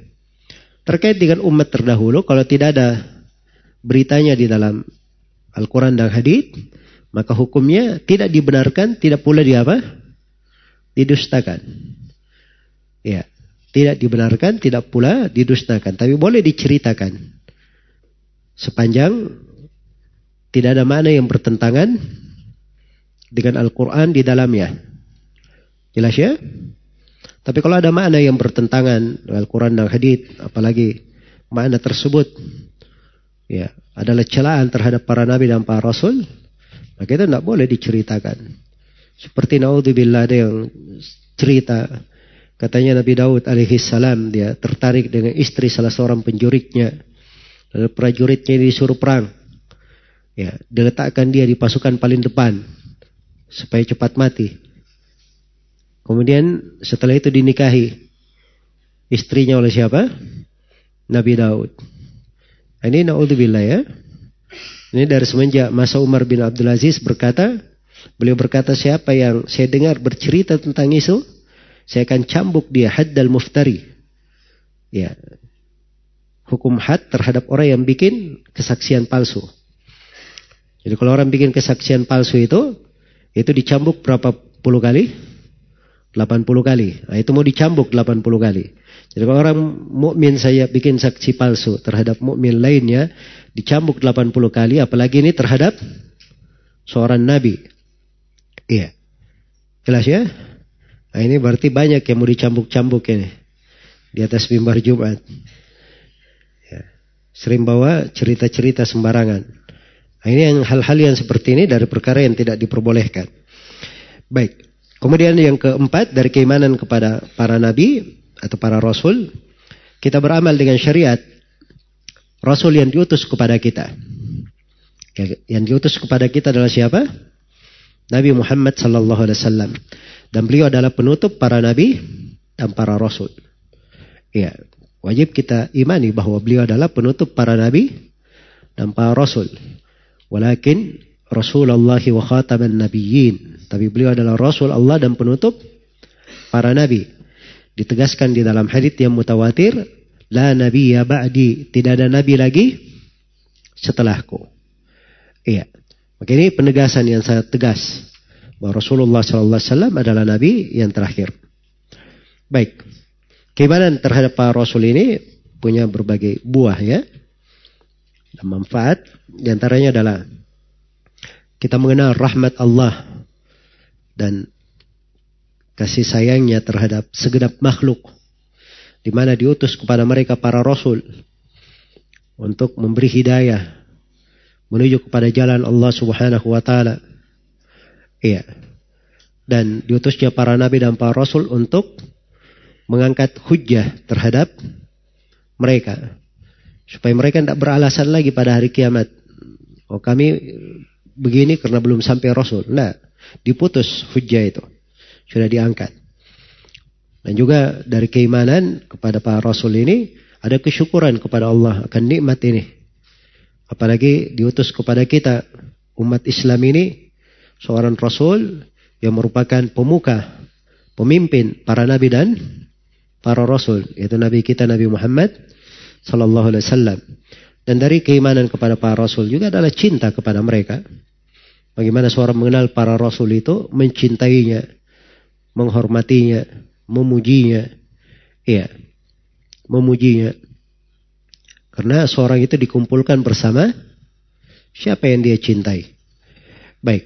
Terkait dengan umat terdahulu, kalau tidak ada beritanya di dalam Al-Quran dan Hadith, maka hukumnya tidak dibenarkan, tidak pula di apa? Didustakan. Tidak dibenarkan, tidak pula didustakan, tapi boleh diceritakan. Sepanjang tidak ada mana yang bertentangan dengan Al-Quran di dalamnya. Jelas ya? Tapi kalau ada makna yang bertentangan Al-Quran dan Hadith, apalagi makna tersebut ya adalah celaan terhadap para nabi dan para rasul, maka itu tidak boleh diceritakan. Seperti naudzubillah ada yang cerita katanya Nabi Daud alaihi salam dia tertarik dengan istri salah seorang penjuritnya. Lalu prajuritnya disuruh perang. Ya, diletakkan dia di pasukan paling depan supaya cepat mati. Kemudian setelah itu dinikahi istrinya oleh siapa? Nabi Daud. Ini naudzubillah ya. Ini dari semenjak masa Umar bin Abdul Aziz berkata, beliau berkata siapa yang saya dengar bercerita tentang isu, saya akan cambuk dia haddal muftari. Ya. Hukum had terhadap orang yang bikin kesaksian palsu. Jadi kalau orang bikin kesaksian palsu itu, itu dicambuk berapa puluh kali? 80 kali. Nah, itu mau dicambuk 80 kali. Jadi kalau orang mukmin saya bikin saksi palsu terhadap mukmin lainnya dicambuk 80 kali apalagi ini terhadap seorang nabi. Iya. Jelas ya? Nah, ini berarti banyak yang mau dicambuk-cambuk ini di atas mimbar Jumat. Ya. Sering bawa cerita-cerita sembarangan. Nah, ini yang hal-hal yang seperti ini dari perkara yang tidak diperbolehkan. Baik. Kemudian yang keempat dari keimanan kepada para nabi atau para rasul, kita beramal dengan syariat rasul yang diutus kepada kita. Yang diutus kepada kita adalah siapa? Nabi Muhammad sallallahu alaihi wasallam. Dan beliau adalah penutup para nabi dan para rasul. Ya, wajib kita imani bahwa beliau adalah penutup para nabi dan para rasul. Walakin Rasulullah wa khataman nabiyyin. Tapi beliau adalah rasul Allah dan penutup para nabi. Ditegaskan di dalam hadis yang mutawatir, la nabiyya ba'di, tidak ada nabi lagi setelahku. Iya. Maka ini penegasan yang sangat tegas bahwa Rasulullah SAW adalah nabi yang terakhir. Baik. Keimanan terhadap para rasul ini punya berbagai buah ya. Dan manfaat di antaranya adalah kita mengenal rahmat Allah dan kasih sayangnya terhadap segenap makhluk di mana diutus kepada mereka para rasul untuk memberi hidayah menuju kepada jalan Allah Subhanahu wa taala. Iya. Dan diutusnya para nabi dan para rasul untuk mengangkat hujah terhadap mereka supaya mereka tidak beralasan lagi pada hari kiamat. Oh kami begini karena belum sampai rasul. Nah, diputus hujah itu. Sudah diangkat. Dan juga dari keimanan kepada para rasul ini ada kesyukuran kepada Allah akan nikmat ini. Apalagi diutus kepada kita umat Islam ini seorang rasul yang merupakan pemuka, pemimpin para nabi dan para rasul, yaitu nabi kita Nabi Muhammad sallallahu alaihi wasallam. Dan dari keimanan kepada para rasul juga adalah cinta kepada mereka. Bagaimana seorang mengenal para rasul itu, mencintainya, menghormatinya, memujinya. Iya. Memujinya. Karena seorang itu dikumpulkan bersama siapa yang dia cintai. Baik.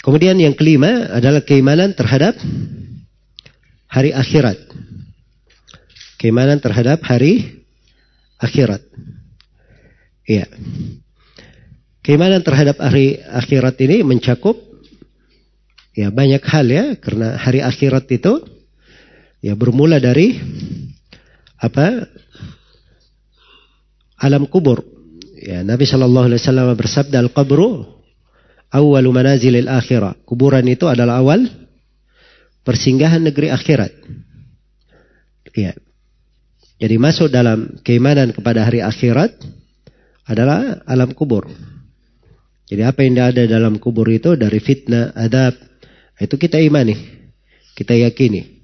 Kemudian yang kelima adalah keimanan terhadap hari akhirat. Keimanan terhadap hari akhirat. Iya. Keimanan terhadap hari akhirat ini mencakup ya banyak hal ya karena hari akhirat itu ya bermula dari apa alam kubur. Ya, Nabi Shallallahu Alaihi Wasallam bersabda al kubru awal manazilil akhirah. Kuburan itu adalah awal persinggahan negeri akhirat. Ya. Jadi masuk dalam keimanan kepada hari akhirat adalah alam kubur. Jadi apa yang ada dalam kubur itu dari fitnah, adab, itu kita imani, kita yakini.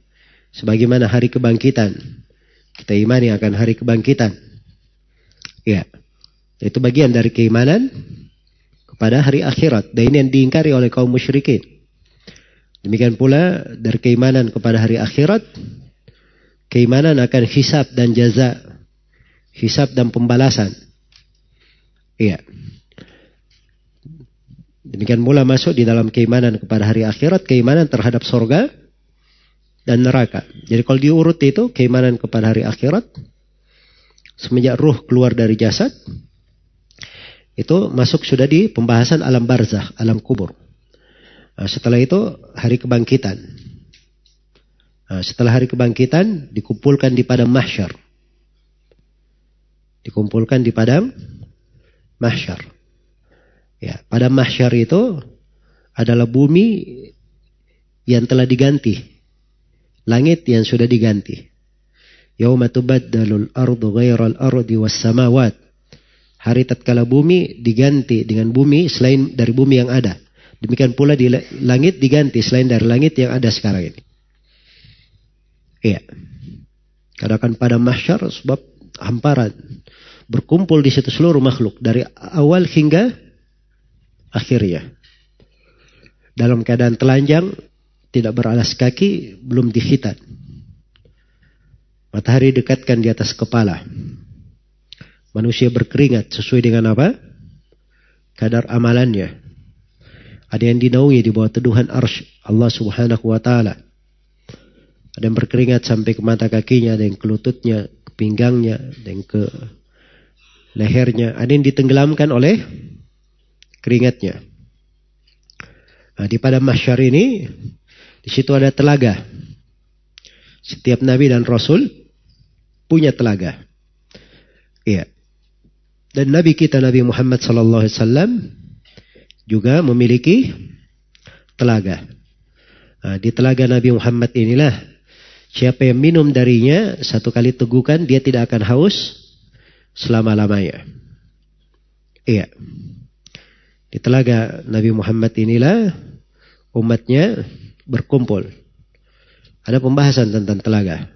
Sebagaimana hari kebangkitan, kita imani akan hari kebangkitan. Ya. Itu bagian dari keimanan kepada hari akhirat. Dan ini yang diingkari oleh kaum musyrikin. Demikian pula dari keimanan kepada hari akhirat. Keimanan akan hisab dan jaza. Hisab dan pembalasan. Iya. Demikian pula masuk di dalam keimanan kepada hari akhirat. Keimanan terhadap sorga dan neraka. Jadi kalau diurut itu keimanan kepada hari akhirat semenjak ruh keluar dari jasad itu masuk sudah di pembahasan alam barzah, alam kubur. Nah, setelah itu hari kebangkitan. Nah, setelah hari kebangkitan dikumpulkan di padang mahsyar. Dikumpulkan di padang mahsyar. Ya, padang mahsyar itu adalah bumi yang telah diganti Langit yang sudah diganti. Yauma tubaddalul ardu ghairal ardi was samawat. Hari tatkala bumi diganti dengan bumi selain dari bumi yang ada. Demikian pula di langit diganti selain dari langit yang ada sekarang ini. Iya. Katakan pada mahsyar sebab hamparan. Berkumpul di situ seluruh makhluk. Dari awal hingga akhirnya. Dalam keadaan telanjang tidak beralas kaki, belum dihitan. Matahari dekatkan di atas kepala. Manusia berkeringat sesuai dengan apa? Kadar amalannya. Ada yang dinaungi di bawah teduhan arsh Allah subhanahu wa ta'ala. Ada yang berkeringat sampai ke mata kakinya, ada yang ke lututnya, ke pinggangnya, ada yang ke lehernya. Ada yang ditenggelamkan oleh keringatnya. Nah, di pada masyar ini di situ ada telaga. Setiap nabi dan rasul punya telaga. Iya. Dan nabi kita Nabi Muhammad sallallahu alaihi wasallam juga memiliki telaga. Nah, di telaga Nabi Muhammad inilah Siapa yang minum darinya satu kali tegukan dia tidak akan haus selama-lamanya. Iya. Di telaga Nabi Muhammad inilah umatnya berkumpul. Ada pembahasan tentang telaga.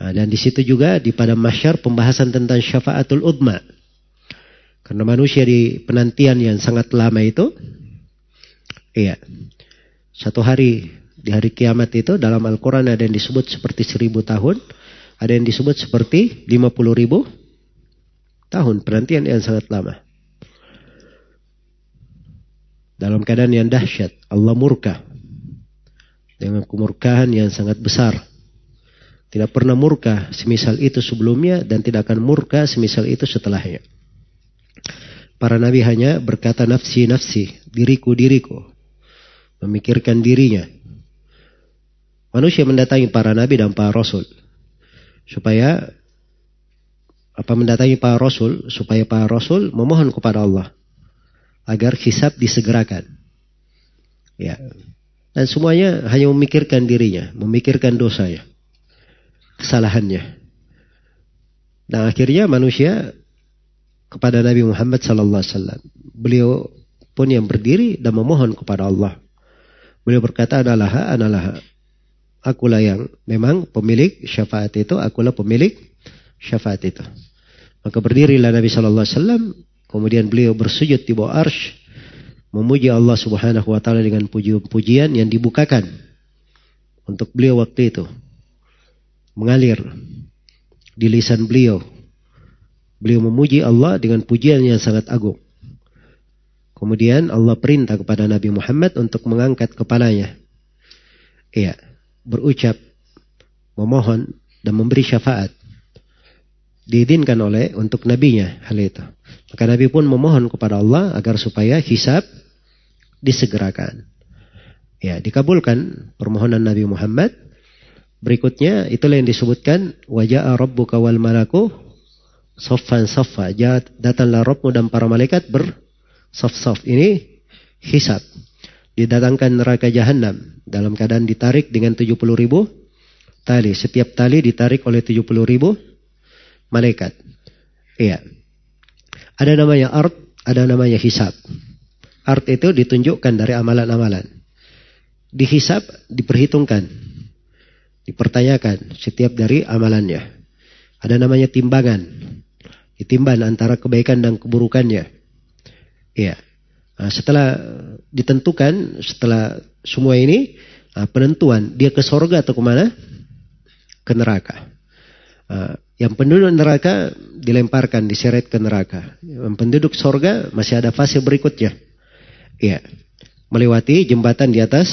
Nah, dan di situ juga di pada masyar pembahasan tentang syafaatul udma. Karena manusia di penantian yang sangat lama itu, iya, satu hari di hari kiamat itu dalam Al-Quran ada yang disebut seperti seribu tahun, ada yang disebut seperti lima puluh ribu tahun penantian yang sangat lama. Dalam keadaan yang dahsyat, Allah murka dengan kemurkaan yang sangat besar. Tidak pernah murka semisal itu sebelumnya dan tidak akan murka semisal itu setelahnya. Para nabi hanya berkata nafsi-nafsi, diriku-diriku. Memikirkan dirinya. Manusia mendatangi para nabi dan para rasul supaya apa mendatangi para rasul supaya para rasul memohon kepada Allah agar hisab disegerakan. Ya. Dan semuanya hanya memikirkan dirinya, memikirkan dosanya, kesalahannya. Dan akhirnya manusia kepada Nabi Muhammad sallallahu alaihi wasallam. Beliau pun yang berdiri dan memohon kepada Allah. Beliau berkata, "Analah, analah." Akulah yang memang pemilik syafaat itu, akulah pemilik syafaat itu. Maka berdirilah Nabi Shallallahu Alaihi Wasallam, kemudian beliau bersujud di bawah arsh, memuji Allah Subhanahu Wa Taala dengan puji-pujian yang dibukakan untuk beliau waktu itu, mengalir di lisan beliau. Beliau memuji Allah dengan pujian yang sangat agung. Kemudian Allah perintah kepada Nabi Muhammad untuk mengangkat kepalanya. Iya berucap, memohon dan memberi syafaat. Diizinkan oleh untuk nabinya hal itu. Maka Nabi pun memohon kepada Allah agar supaya hisab disegerakan. Ya, dikabulkan permohonan Nabi Muhammad. Berikutnya itulah yang disebutkan wajah rabbuka wal malaku soffan soffa. Datanglah Rabbmu dan para malaikat ber sof sof. Ini hisab didatangkan neraka jahanam dalam keadaan ditarik dengan 70 ribu tali. Setiap tali ditarik oleh 70 ribu malaikat. Iya. Ada namanya art, ada namanya hisab. Art itu ditunjukkan dari amalan-amalan. Dihisab, diperhitungkan. Dipertanyakan setiap dari amalannya. Ada namanya timbangan. Ditimbang antara kebaikan dan keburukannya. Iya. Nah, setelah ditentukan, setelah semua ini, nah, penentuan dia ke sorga atau ke mana? Ke neraka. Nah, yang penduduk neraka dilemparkan, diseret ke neraka. Yang penduduk sorga masih ada fase berikutnya. Iya. Melewati jembatan di atas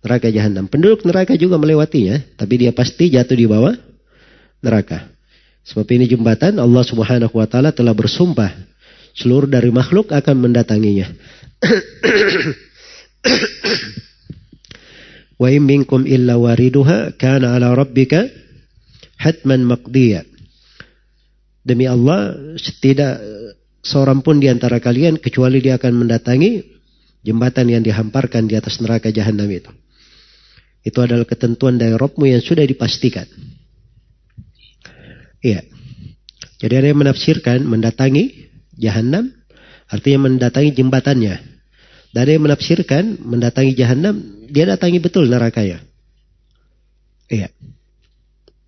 neraka jahanam. Penduduk neraka juga melewatinya, tapi dia pasti jatuh di bawah neraka. Sebab ini jembatan Allah Subhanahu wa taala telah bersumpah Seluruh dari makhluk akan mendatanginya. Wa in minkum illa wariduha kana ala rabbika hatman maqdiya. Demi Allah, tidak seorang pun di antara kalian kecuali dia akan mendatangi jembatan yang dihamparkan di atas neraka jahanam itu. Itu adalah ketentuan dari Rabbmu yang sudah dipastikan. Iya. Jadi ada yang menafsirkan mendatangi jahanam artinya mendatangi jembatannya. Dari yang menafsirkan mendatangi jahanam, dia datangi betul nerakanya. Iya.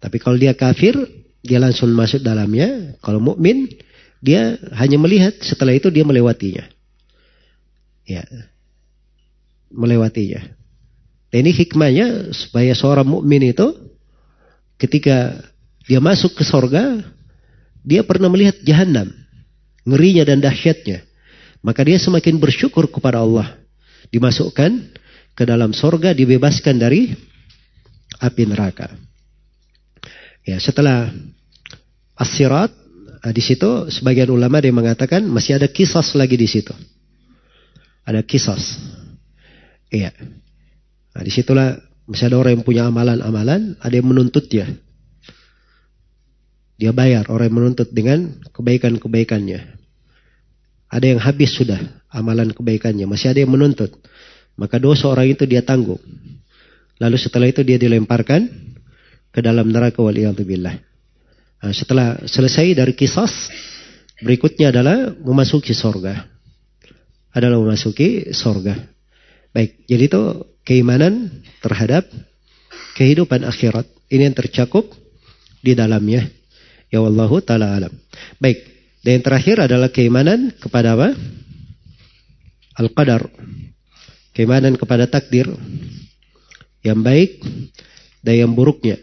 Tapi kalau dia kafir, dia langsung masuk dalamnya. Kalau mukmin, dia hanya melihat, setelah itu dia melewatinya. Ya. Melewatinya. Dan ini hikmahnya supaya seorang mukmin itu ketika dia masuk ke sorga, dia pernah melihat jahanam ngerinya dan dahsyatnya. Maka dia semakin bersyukur kepada Allah. Dimasukkan ke dalam sorga, dibebaskan dari api neraka. Ya, setelah asirat, nah, di situ sebagian ulama dia mengatakan masih ada kisah lagi di situ. Ada kisah. Iya. Nah, di situlah masih ada orang yang punya amalan-amalan, ada yang menuntutnya. Dia bayar orang yang menuntut dengan kebaikan-kebaikannya. Ada yang habis sudah amalan kebaikannya. Masih ada yang menuntut. Maka dosa orang itu dia tanggung. Lalu setelah itu dia dilemparkan ke dalam neraka waliyadzubillah. Nah, setelah selesai dari kisah, berikutnya adalah memasuki sorga. Adalah memasuki sorga. Baik, jadi itu keimanan terhadap kehidupan akhirat. Ini yang tercakup di dalamnya. Ya Allah ta'ala alam. Baik, dan yang terakhir adalah keimanan kepada apa? Al-Qadar. Keimanan kepada takdir. Yang baik dan yang buruknya.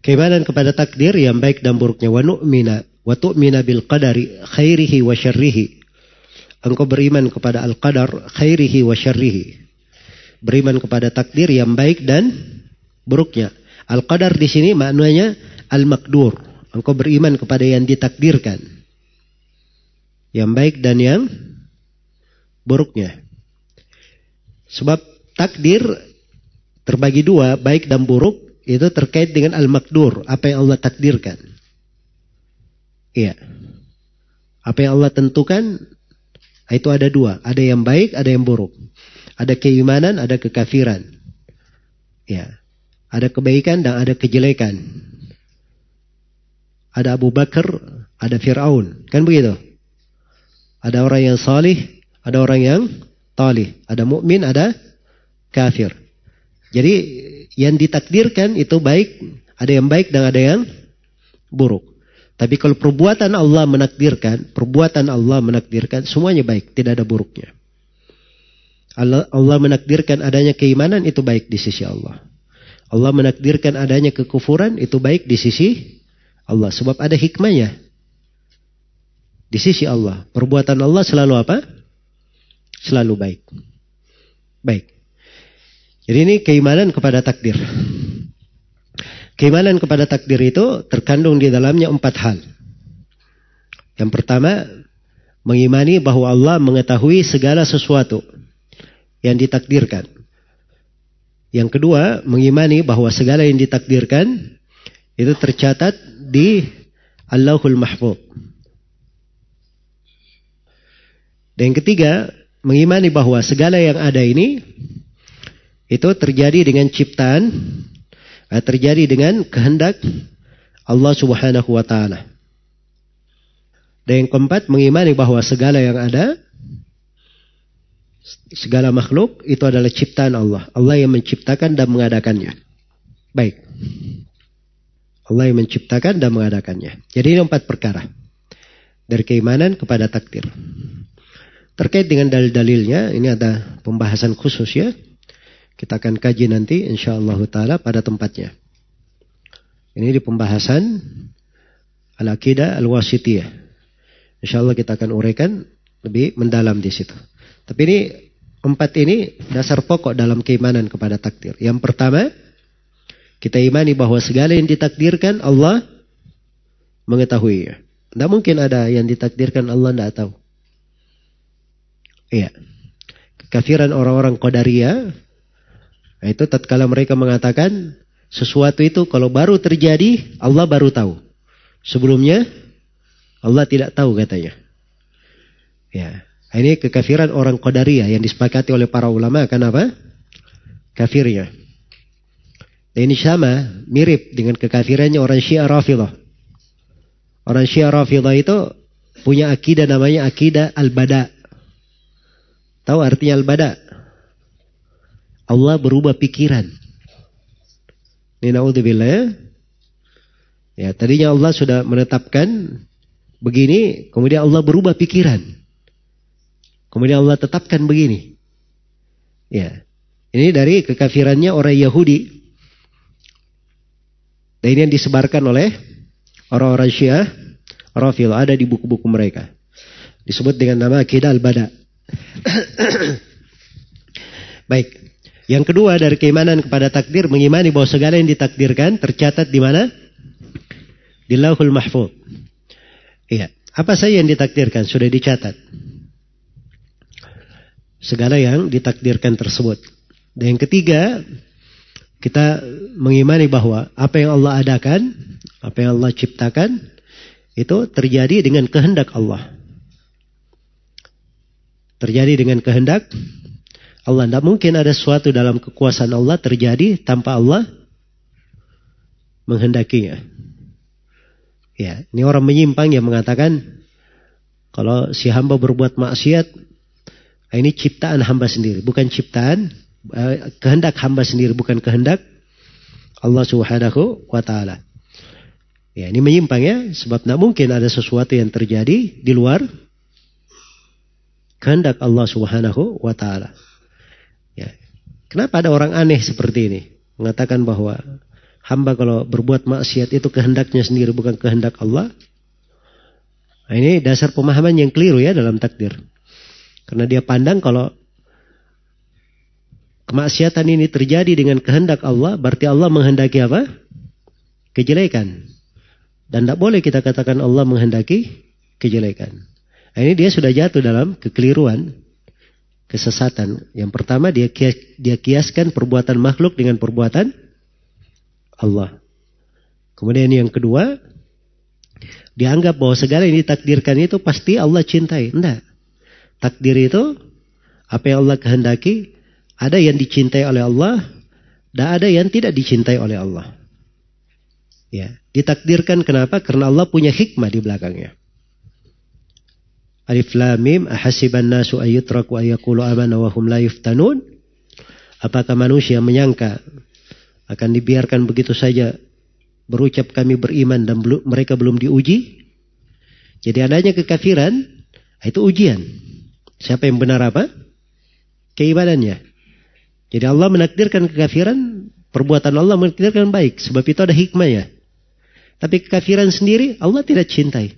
Keimanan kepada takdir yang baik dan buruknya. Wa nu'mina wa tu'mina bil qadari khairihi wa syarrihi. Engkau beriman kepada al-qadar khairihi wa syarrihi. Beriman kepada takdir yang baik dan buruknya. Al-qadar di sini maknanya al-makdur. Engkau beriman kepada yang ditakdirkan. Yang baik dan yang buruknya. Sebab takdir terbagi dua, baik dan buruk, itu terkait dengan al-makdur, apa yang Allah takdirkan. Iya. Apa yang Allah tentukan, itu ada dua. Ada yang baik, ada yang buruk. Ada keimanan, ada kekafiran. Ya. Ada kebaikan dan ada kejelekan. Ada Abu Bakar, ada Fir'aun. Kan begitu? Ada orang yang salih, ada orang yang talih. Ada mukmin, ada kafir. Jadi yang ditakdirkan itu baik, ada yang baik dan ada yang buruk. Tapi kalau perbuatan Allah menakdirkan, perbuatan Allah menakdirkan, semuanya baik, tidak ada buruknya. Allah, Allah menakdirkan adanya keimanan itu baik di sisi Allah. Allah menakdirkan adanya kekufuran itu baik di sisi Allah. Sebab ada hikmahnya. Di sisi Allah. Perbuatan Allah selalu apa? Selalu baik. Baik. Jadi ini keimanan kepada takdir. Keimanan kepada takdir itu terkandung di dalamnya empat hal. Yang pertama, mengimani bahwa Allah mengetahui segala sesuatu yang ditakdirkan. Yang kedua, mengimani bahwa segala yang ditakdirkan itu tercatat di Allahul Mahfud. Dan yang ketiga, mengimani bahwa segala yang ada ini itu terjadi dengan ciptaan, eh, terjadi dengan kehendak Allah Subhanahu wa taala. Dan yang keempat mengimani bahwa segala yang ada segala makhluk itu adalah ciptaan Allah. Allah yang menciptakan dan mengadakannya. Baik. Allah yang menciptakan dan mengadakannya. Jadi ini empat perkara. Dari keimanan kepada takdir. Terkait dengan dalil-dalilnya, ini ada pembahasan khusus ya. Kita akan kaji nanti insya Allah ta'ala pada tempatnya. Ini di pembahasan Al-Aqidah Al-Wasitiyah. Insya Allah kita akan uraikan lebih mendalam di situ. Tapi ini empat ini dasar pokok dalam keimanan kepada takdir. Yang pertama, kita imani bahwa segala yang ditakdirkan Allah mengetahuinya. Tidak mungkin ada yang ditakdirkan Allah tidak tahu. Iya. Kekafiran orang-orang Qadariyah Nah, itu tatkala mereka mengatakan sesuatu itu kalau baru terjadi Allah baru tahu. Sebelumnya Allah tidak tahu katanya. Ya. Nah, ini kekafiran orang Qadariyah yang disepakati oleh para ulama kan apa? Kafirnya. Dan ini sama, mirip dengan kekafirannya orang Syiah Rafidah. Orang Syiah Rafidah itu punya akidah namanya akidah Al-Bada. Tahu artinya Al-Bada? Allah berubah pikiran. Ini naudzubillah ya. Ya, tadinya Allah sudah menetapkan begini, kemudian Allah berubah pikiran. Kemudian Allah tetapkan begini. Ya. Ini dari kekafirannya orang Yahudi. Dan ini yang disebarkan oleh orang-orang Syiah, Rafil ada di buku-buku mereka. Disebut dengan nama Akidah Al-Bada. Baik. Yang kedua dari keimanan kepada takdir mengimani bahwa segala yang ditakdirkan tercatat di mana? Di Lauhul Mahfuz. Iya. Apa saja yang ditakdirkan sudah dicatat. Segala yang ditakdirkan tersebut. Dan yang ketiga, kita mengimani bahwa apa yang Allah adakan, apa yang Allah ciptakan, itu terjadi dengan kehendak Allah. Terjadi dengan kehendak Allah. Tidak mungkin ada sesuatu dalam kekuasaan Allah terjadi tanpa Allah menghendakinya. Ya, ini orang menyimpang yang mengatakan kalau si hamba berbuat maksiat, ini ciptaan hamba sendiri, bukan ciptaan eh, kehendak hamba sendiri, bukan kehendak Allah Subhanahu wa taala. Ya, ini menyimpang ya, sebab tidak mungkin ada sesuatu yang terjadi di luar kehendak Allah Subhanahu wa taala. Kenapa ada orang aneh seperti ini? Mengatakan bahwa hamba kalau berbuat maksiat itu kehendaknya sendiri bukan kehendak Allah. Nah, ini dasar pemahaman yang keliru ya dalam takdir. Karena dia pandang kalau kemaksiatan ini terjadi dengan kehendak Allah, berarti Allah menghendaki apa? Kejelekan. Dan tidak boleh kita katakan Allah menghendaki kejelekan. Nah, ini dia sudah jatuh dalam kekeliruan, kesesatan. Yang pertama dia dia kiaskan perbuatan makhluk dengan perbuatan Allah. Kemudian yang kedua, dianggap bahwa segala yang ditakdirkan itu pasti Allah cintai. Tidak. Takdir itu apa yang Allah kehendaki, ada yang dicintai oleh Allah, dan ada yang tidak dicintai oleh Allah. Ya, ditakdirkan kenapa? Karena Allah punya hikmah di belakangnya. Alif lam mim ahasiban nasu ayyutraku ayyakulu amana wa la yuftanun? Apakah manusia menyangka akan dibiarkan begitu saja berucap kami beriman dan belum, mereka belum diuji? Jadi adanya kekafiran itu ujian. Siapa yang benar apa? Keimanannya. Jadi Allah menakdirkan kekafiran, perbuatan Allah menakdirkan baik. Sebab itu ada hikmahnya. Tapi kekafiran sendiri Allah tidak cintai.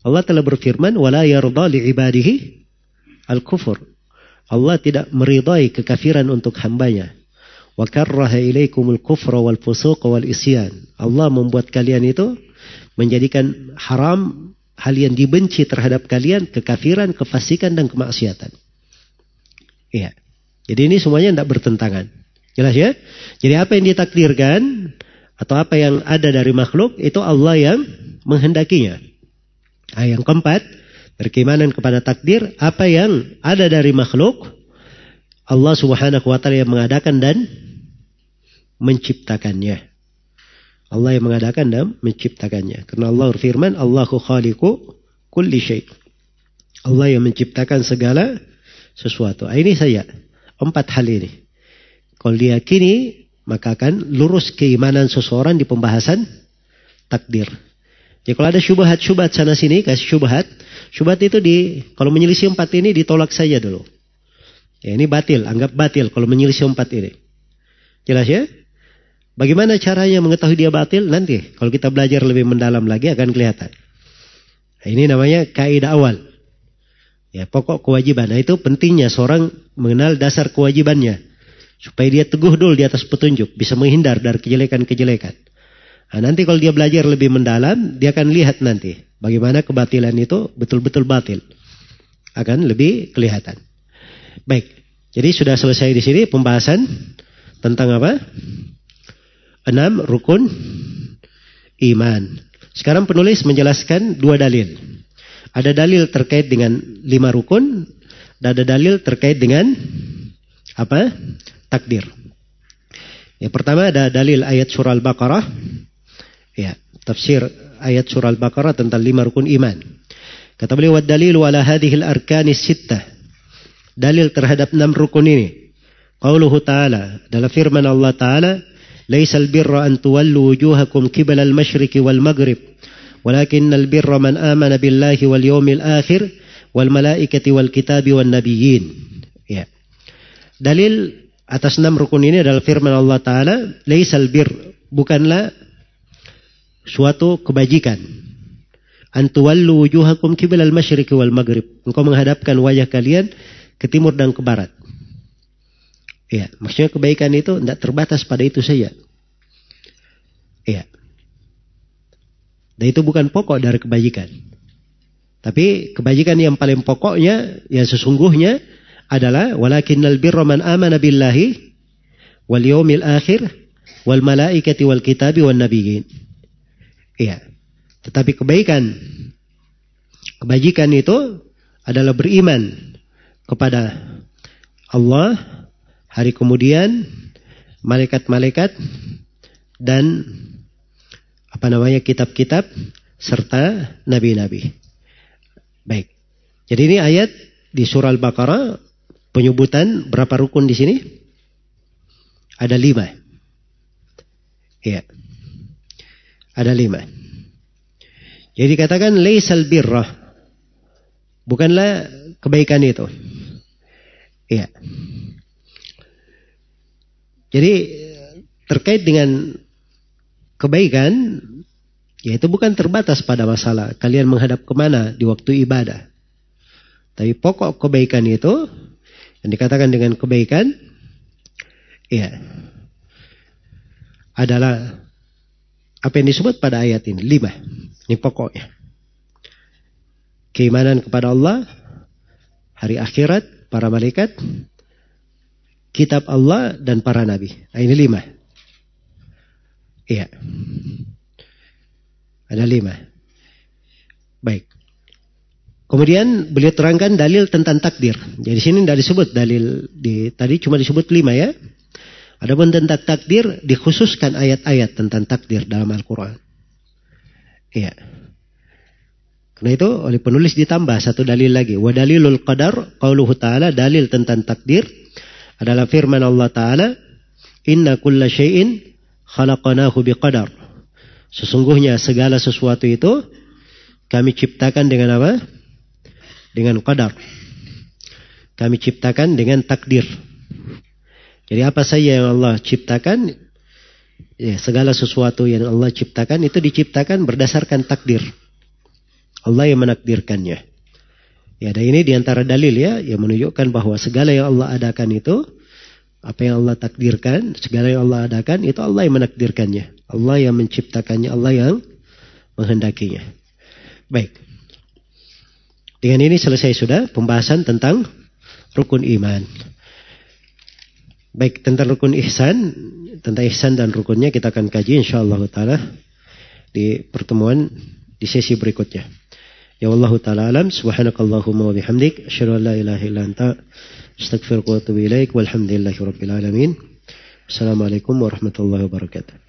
Allah telah berfirman, "Wala yarda li ibadihi al-kufur." Allah tidak meridai kekafiran untuk hambanya. Wa karraha ilaikumul kufra wal fusuq wal isyan. Allah membuat kalian itu menjadikan haram hal yang dibenci terhadap kalian kekafiran, kefasikan dan kemaksiatan. Iya. Jadi ini semuanya tidak bertentangan. Jelas ya? Jadi apa yang ditakdirkan atau apa yang ada dari makhluk itu Allah yang menghendakinya. Yang keempat, berkeimanan kepada takdir, apa yang ada dari makhluk Allah Subhanahu wa taala yang mengadakan dan menciptakannya. Allah yang mengadakan dan menciptakannya. Karena Allah berfirman, Allahu khaliqu kulli syai. Allah yang menciptakan segala sesuatu. Nah, ini saya empat hal ini. Kalau diyakini maka akan lurus keimanan seseorang di pembahasan takdir. Jadi kalau ada syubhat-syubhat sana sini, kasih syubhat. Syubhat itu di, kalau menyelisih empat ini ditolak saja dulu. Ya, ini batil, anggap batil kalau menyelisih empat ini. Jelas ya? Bagaimana caranya mengetahui dia batil? Nanti kalau kita belajar lebih mendalam lagi akan kelihatan. Nah, ini namanya kaidah awal. Ya, pokok kewajiban. Nah, itu pentingnya seorang mengenal dasar kewajibannya. Supaya dia teguh dulu di atas petunjuk. Bisa menghindar dari kejelekan-kejelekan. Nah, nanti kalau dia belajar lebih mendalam, dia akan lihat nanti. Bagaimana kebatilan itu betul-betul batil. Akan lebih kelihatan. Baik. Jadi sudah selesai di sini pembahasan tentang apa? Enam rukun iman. Sekarang penulis menjelaskan dua dalil. Ada dalil terkait dengan lima rukun. Dan ada dalil terkait dengan apa? takdir. Yang pertama ada dalil ayat surah Al-Baqarah. Ya, tafsir ayat surah Al-Baqarah tentang lima rukun iman. Kata beliau, "Wa dalilu ala hadhihi al-arkani sittah." Dalil terhadap enam rukun ini. Qauluhu ta'ala, dalam firman Allah Ta'ala, "Laisa al-birra an tuwallu wujuhakum qibala al-masyriqi wal maghrib, walakin al-birra man amana billahi wal yawmil akhir wal malaikati wal kitabi wan nabiyyin." Ya. Dalil atas enam rukun ini adalah firman Allah Ta'ala, Laisal bir, bukanlah suatu kebajikan. Antuwallu wujuhakum al masyriqi wal maghrib. Engkau menghadapkan wajah kalian ke timur dan ke barat. Ya, maksudnya kebaikan itu tidak terbatas pada itu saja. Ya. Dan itu bukan pokok dari kebajikan. Tapi kebajikan yang paling pokoknya, yang sesungguhnya adalah walakinnal birra man amana billahi wal yawmil akhir wal malaikati wal kitabi wan nabiyyin. Iya. Tetapi kebaikan kebajikan itu adalah beriman kepada Allah, hari kemudian, malaikat-malaikat, dan apa namanya kitab-kitab serta nabi-nabi. Baik. Jadi ini ayat di surah Al-Baqarah penyebutan berapa rukun di sini? Ada lima. Iya. Ada lima. Jadi katakan laisal birrah. Bukanlah kebaikan itu. Iya. Jadi terkait dengan kebaikan, yaitu bukan terbatas pada masalah kalian menghadap ke mana di waktu ibadah. Tapi pokok kebaikan itu yang dikatakan dengan kebaikan, ya adalah apa yang disebut pada ayat ini lima. Ini pokoknya. Keimanan kepada Allah, hari akhirat, para malaikat, kitab Allah dan para nabi. Nah, ini lima. Iya. Ada lima. Baik. Kemudian beliau terangkan dalil tentang takdir. Jadi sini tidak disebut dalil di tadi cuma disebut lima ya. Adapun tentang takdir dikhususkan ayat-ayat tentang takdir dalam Al-Quran. Iya. Karena itu oleh penulis ditambah satu dalil lagi. Wa dalilul qadar qauluhu ta'ala dalil tentang takdir adalah firman Allah Ta'ala Inna kulla syai'in khalaqanahu biqadar. Sesungguhnya segala sesuatu itu kami ciptakan dengan apa? Dengan qadar. Kami ciptakan dengan takdir. Jadi apa saja yang Allah ciptakan, ya, segala sesuatu yang Allah ciptakan itu diciptakan berdasarkan takdir. Allah yang menakdirkannya. Ya, dan ini di antara dalil ya, yang menunjukkan bahwa segala yang Allah adakan itu, apa yang Allah takdirkan, segala yang Allah adakan, itu Allah yang menakdirkannya. Allah yang menciptakannya, Allah yang menghendakinya. Baik. Dengan ini selesai sudah pembahasan tentang rukun iman. Baik, tentang rukun ihsan, tentang ihsan dan rukunnya kita akan kaji insyaallah taala di pertemuan di sesi berikutnya. Ya Allah taala alam subhanakallahumma wa bihamdik asyhadu an la ilaha illa anta astaghfiruka wa atubu ilaik walhamdulillahi rabbil alamin. Assalamualaikum warahmatullahi wabarakatuh.